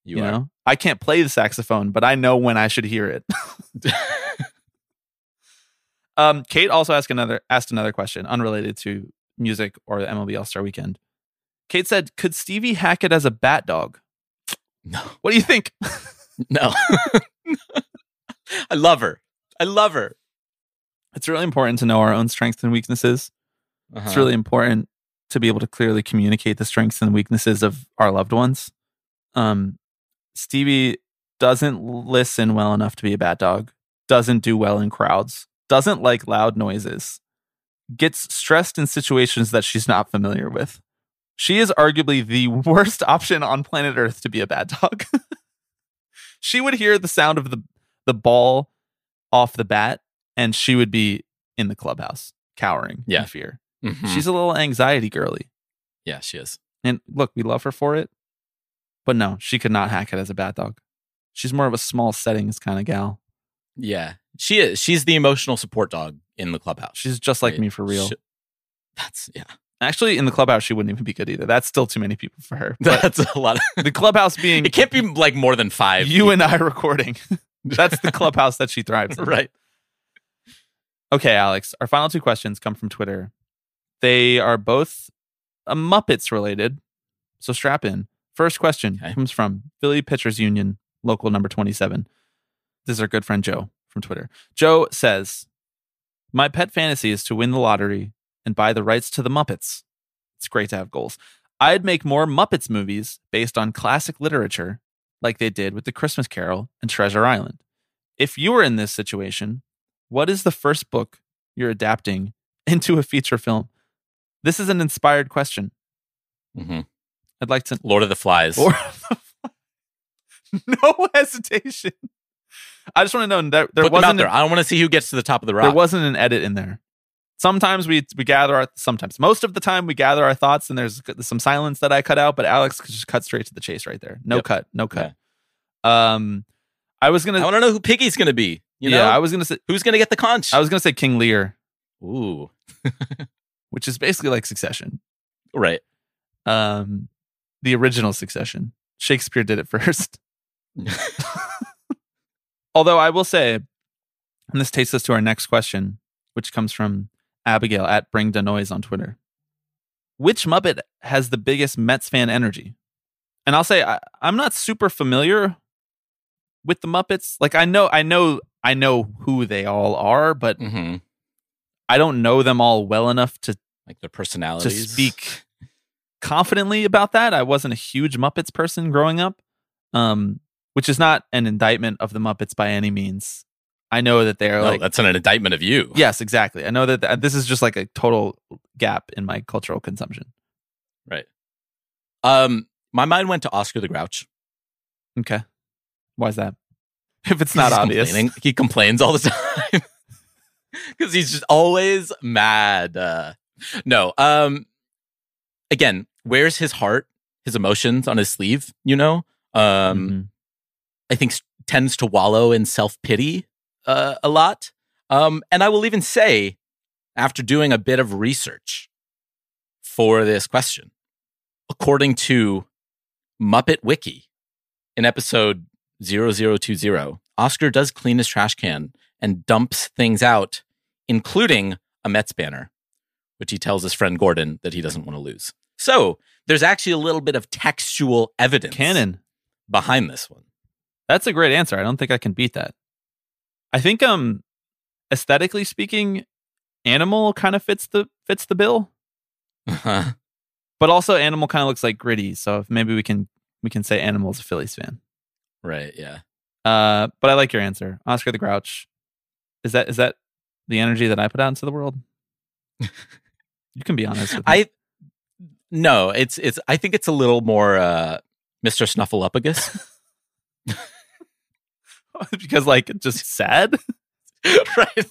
You, You, are. know, I can't play the saxophone, but I know when I should hear it. um, Kate also asked another asked another question unrelated to music or the MLB All Star Weekend. Kate said, "Could Stevie hack it as a bat dog? no, What do you think?" no. I love her. I love her. it's really important to know our own strengths and weaknesses. Uh-huh. It's really important to be able to clearly communicate the strengths and weaknesses of our loved ones. Um, Stevie doesn't listen well enough to be a bad dog, doesn't do well in crowds, doesn't like loud noises, gets stressed in situations that she's not familiar with. She is arguably the worst option on planet Earth to be a bad dog. she would hear the sound of the, the ball off the bat and she would be in the clubhouse cowering Yeah. in fear. Mhm. She's a little anxiety girly. yeah, she is. And look, we love her for it. But no, she could not hack it as a bad dog. She's more of a small settings kind of gal. Yeah, she is. She's the emotional support dog in the clubhouse. She's just like Right. me for real. She- that's yeah. Actually, in the clubhouse, she wouldn't even be good either. That's still too many people for her. But That's a lot. Of, the clubhouse being it can't be like more than five. you and I recording. That's the clubhouse that she thrives in. right? Okay, Alex. Our final two questions come from Twitter. They are both uh, Muppets related. So strap in. First question Okay. comes from Philly Pitchers Union, local number 27. This is our good friend Joe from Twitter. Joe says, My pet fantasy is to win the lottery and buy the rights to the Muppets. It's great to have goals. I'd make more Muppets movies based on classic literature, like they did with The Christmas Carol and Treasure Island. If you were in this situation, what is the first book you're adapting into a feature film? This is an inspired question. hmm I'd like to. Lord of the Flies. Or no hesitation. I just want to know that there Put them out wasn't there. I don't want to see who gets to the top of the rock. there wasn't an edit in there. Sometimes we we gather our sometimes most of the time we gather our thoughts and there's some silence that I cut out, but Alex could just cut straight to the chase right there. No Yep. cut, no cut. Um, I was gonna I want to know who Piggy's going to be. You know, yeah, I was gonna say who's going to get the conch? I was gonna say King Lear, Ooh, which is basically like Succession. right. Um, the original Succession. Shakespeare did it first. Although I will say, and this takes us to our next question, which comes from Abigail at Bring the Noise on Twitter. Which Muppet has the biggest Mets fan energy? And I'll say I, I'm not super familiar with the Muppets. Like I know, I know, I know who they all are, but hmm I don't know them all well enough to Like their personalities to speak confidently about that. I wasn't a huge Muppets person growing up, um, which is not an indictment of the Muppets by any means. I know that they're No, like, that's an indictment of you. yes, exactly. I know that th- this is just like a total gap in my cultural consumption. Right. Um, my mind went to Oscar the Grouch. Okay. Why is that? If it's not obvious. He complains all the time because he's just always mad. Uh, no, um, again, wears his heart, his emotions on his sleeve. You know, um, Mhm. I think tends to wallow in self pity uh, a lot. Um, and I will even say, after doing a bit of research for this question, according to Muppet Wiki, in episode 0020, Oscar does clean his trash can and dumps things out, including a Mets banner, which he tells his friend Gordon that he doesn't want to lose. So there's actually a little bit of textual evidence Canon. behind this one. That's a great answer. I don't think I can beat that. I think um aesthetically speaking, animal kind of fits the fits the bill. But also animal kind of looks like gritty, so maybe we can we can say animal's a Phillies fan. right, yeah. Uh but I like your answer. Oscar the Grouch. Is that is that the energy that I put out into the world? you can be honest with me. I no, it's it's I think it's a little more uh Mr. Snuffleupagus. because like just sad. right.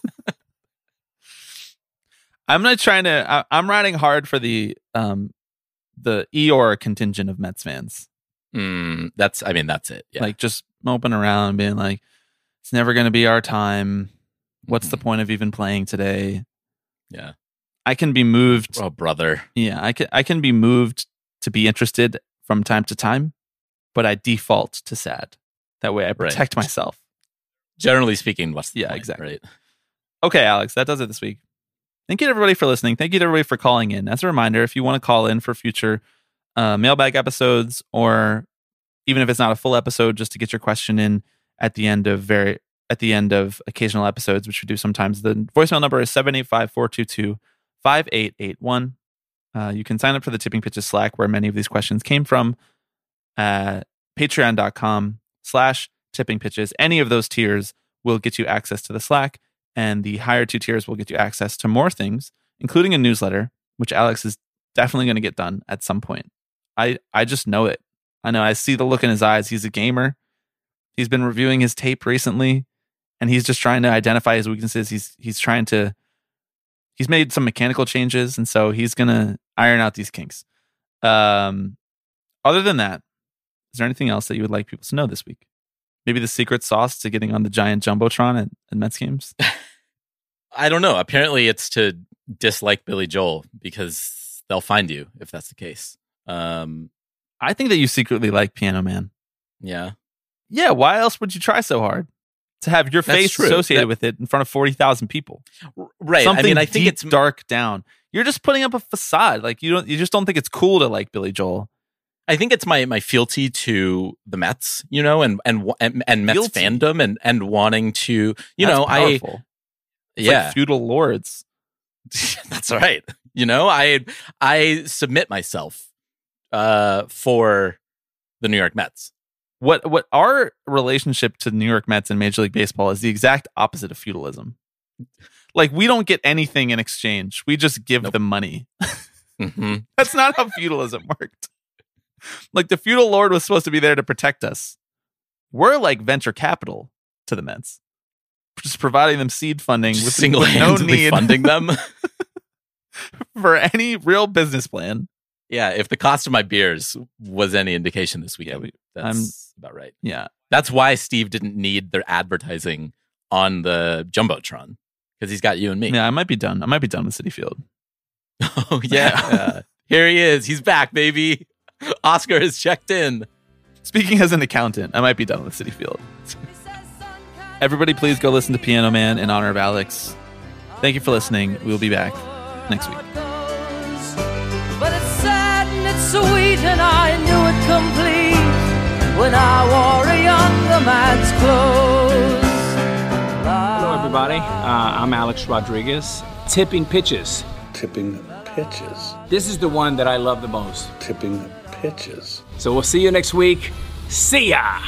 I'm not trying to. I, I'm riding hard for the um the Eeyore contingent of Mets fans. Mm, that's I mean that's it. Yeah. Like just moping around, being like, "It's never going to be our time. What's the point of even playing today?" yeah. I can be moved. Oh brother. Yeah, I can. I can be moved to be interested from time to time, but I default to sad. That way, I protect myself. Generally speaking, what's the Yeah, point, exactly. Right. Okay, Alex, that does it this week. Thank you to everybody for listening. Thank you to everybody for calling in. As a reminder, if you want to call in for future uh, mailbag episodes, or even if it's not a full episode, just to get your question in at the end of very at the end of occasional episodes, which we do sometimes, the voicemail number is 785-422-5881. Uh, you can sign up for the Tipping Pitches Slack, where many of these questions came from, at patreon.com slash tipping pitches. Any of those tiers will get you access to the Slack and the higher two tiers will get you access to more things, including a newsletter, which Alex is definitely going to get done at some point. I I just know it. I know. I see the look in his eyes. He's a gamer. He's been reviewing his tape recently, and he's just trying to identify his weaknesses. He's he's trying to. He's made some mechanical changes, and so he's gonna iron out these kinks. Um, other than that, is there anything else that you would like people to know this week? Maybe the secret sauce to getting on the giant jumbotron at, at Mets games. I don't know. Apparently, it's to dislike Billy Joel because they'll find you if that's the case. Um, I think that you secretly like Piano Man. yeah. Yeah, why else would you try so hard to have your That's face true. associated That- with it in front of forty thousand people? Right. Something I mean, I think deep, it's dark down. You're just putting up a facade. Like you don't. You just don't think it's cool to like Billy Joel. I think it's my my fealty to the Mets, you know, and and and, and Mets Fealty? fandom and and wanting to, you That's know, powerful. I It's yeah, like feudal lords. that's right. You know, I I submit myself uh for the New York Mets. What what our relationship to New York Mets and Major League Baseball is the exact opposite of feudalism. Like we don't get anything in exchange. We just give them money. hmm That's not how feudalism worked. Like the feudal lord was supposed to be there to protect us. We're like venture capital to the Mets, just providing them seed funding with, Single with no need funding them. for any real business plan. yeah, if the cost of my beers was any indication this weekend, we- that's about right. Yeah, That's why Steve didn't need their advertising on the jumbotron because he's got you and me. yeah. I might be done. I might be done with Citi Field. Oh yeah. Yeah. Here he is. He's back, baby. Oscar has checked in. Speaking as an accountant, I might be done with Citi Field. Everybody, please go listen to Piano Man in honor of Alex. Thank you for listening. We'll be back next week. When I wore a younger man's clothes. Hello, everybody. Uh, I'm Alex Rodriguez. Tipping pitches. Tipping pitches. This is the one that I love the most. Tipping pitches. So we'll see you next week. See ya!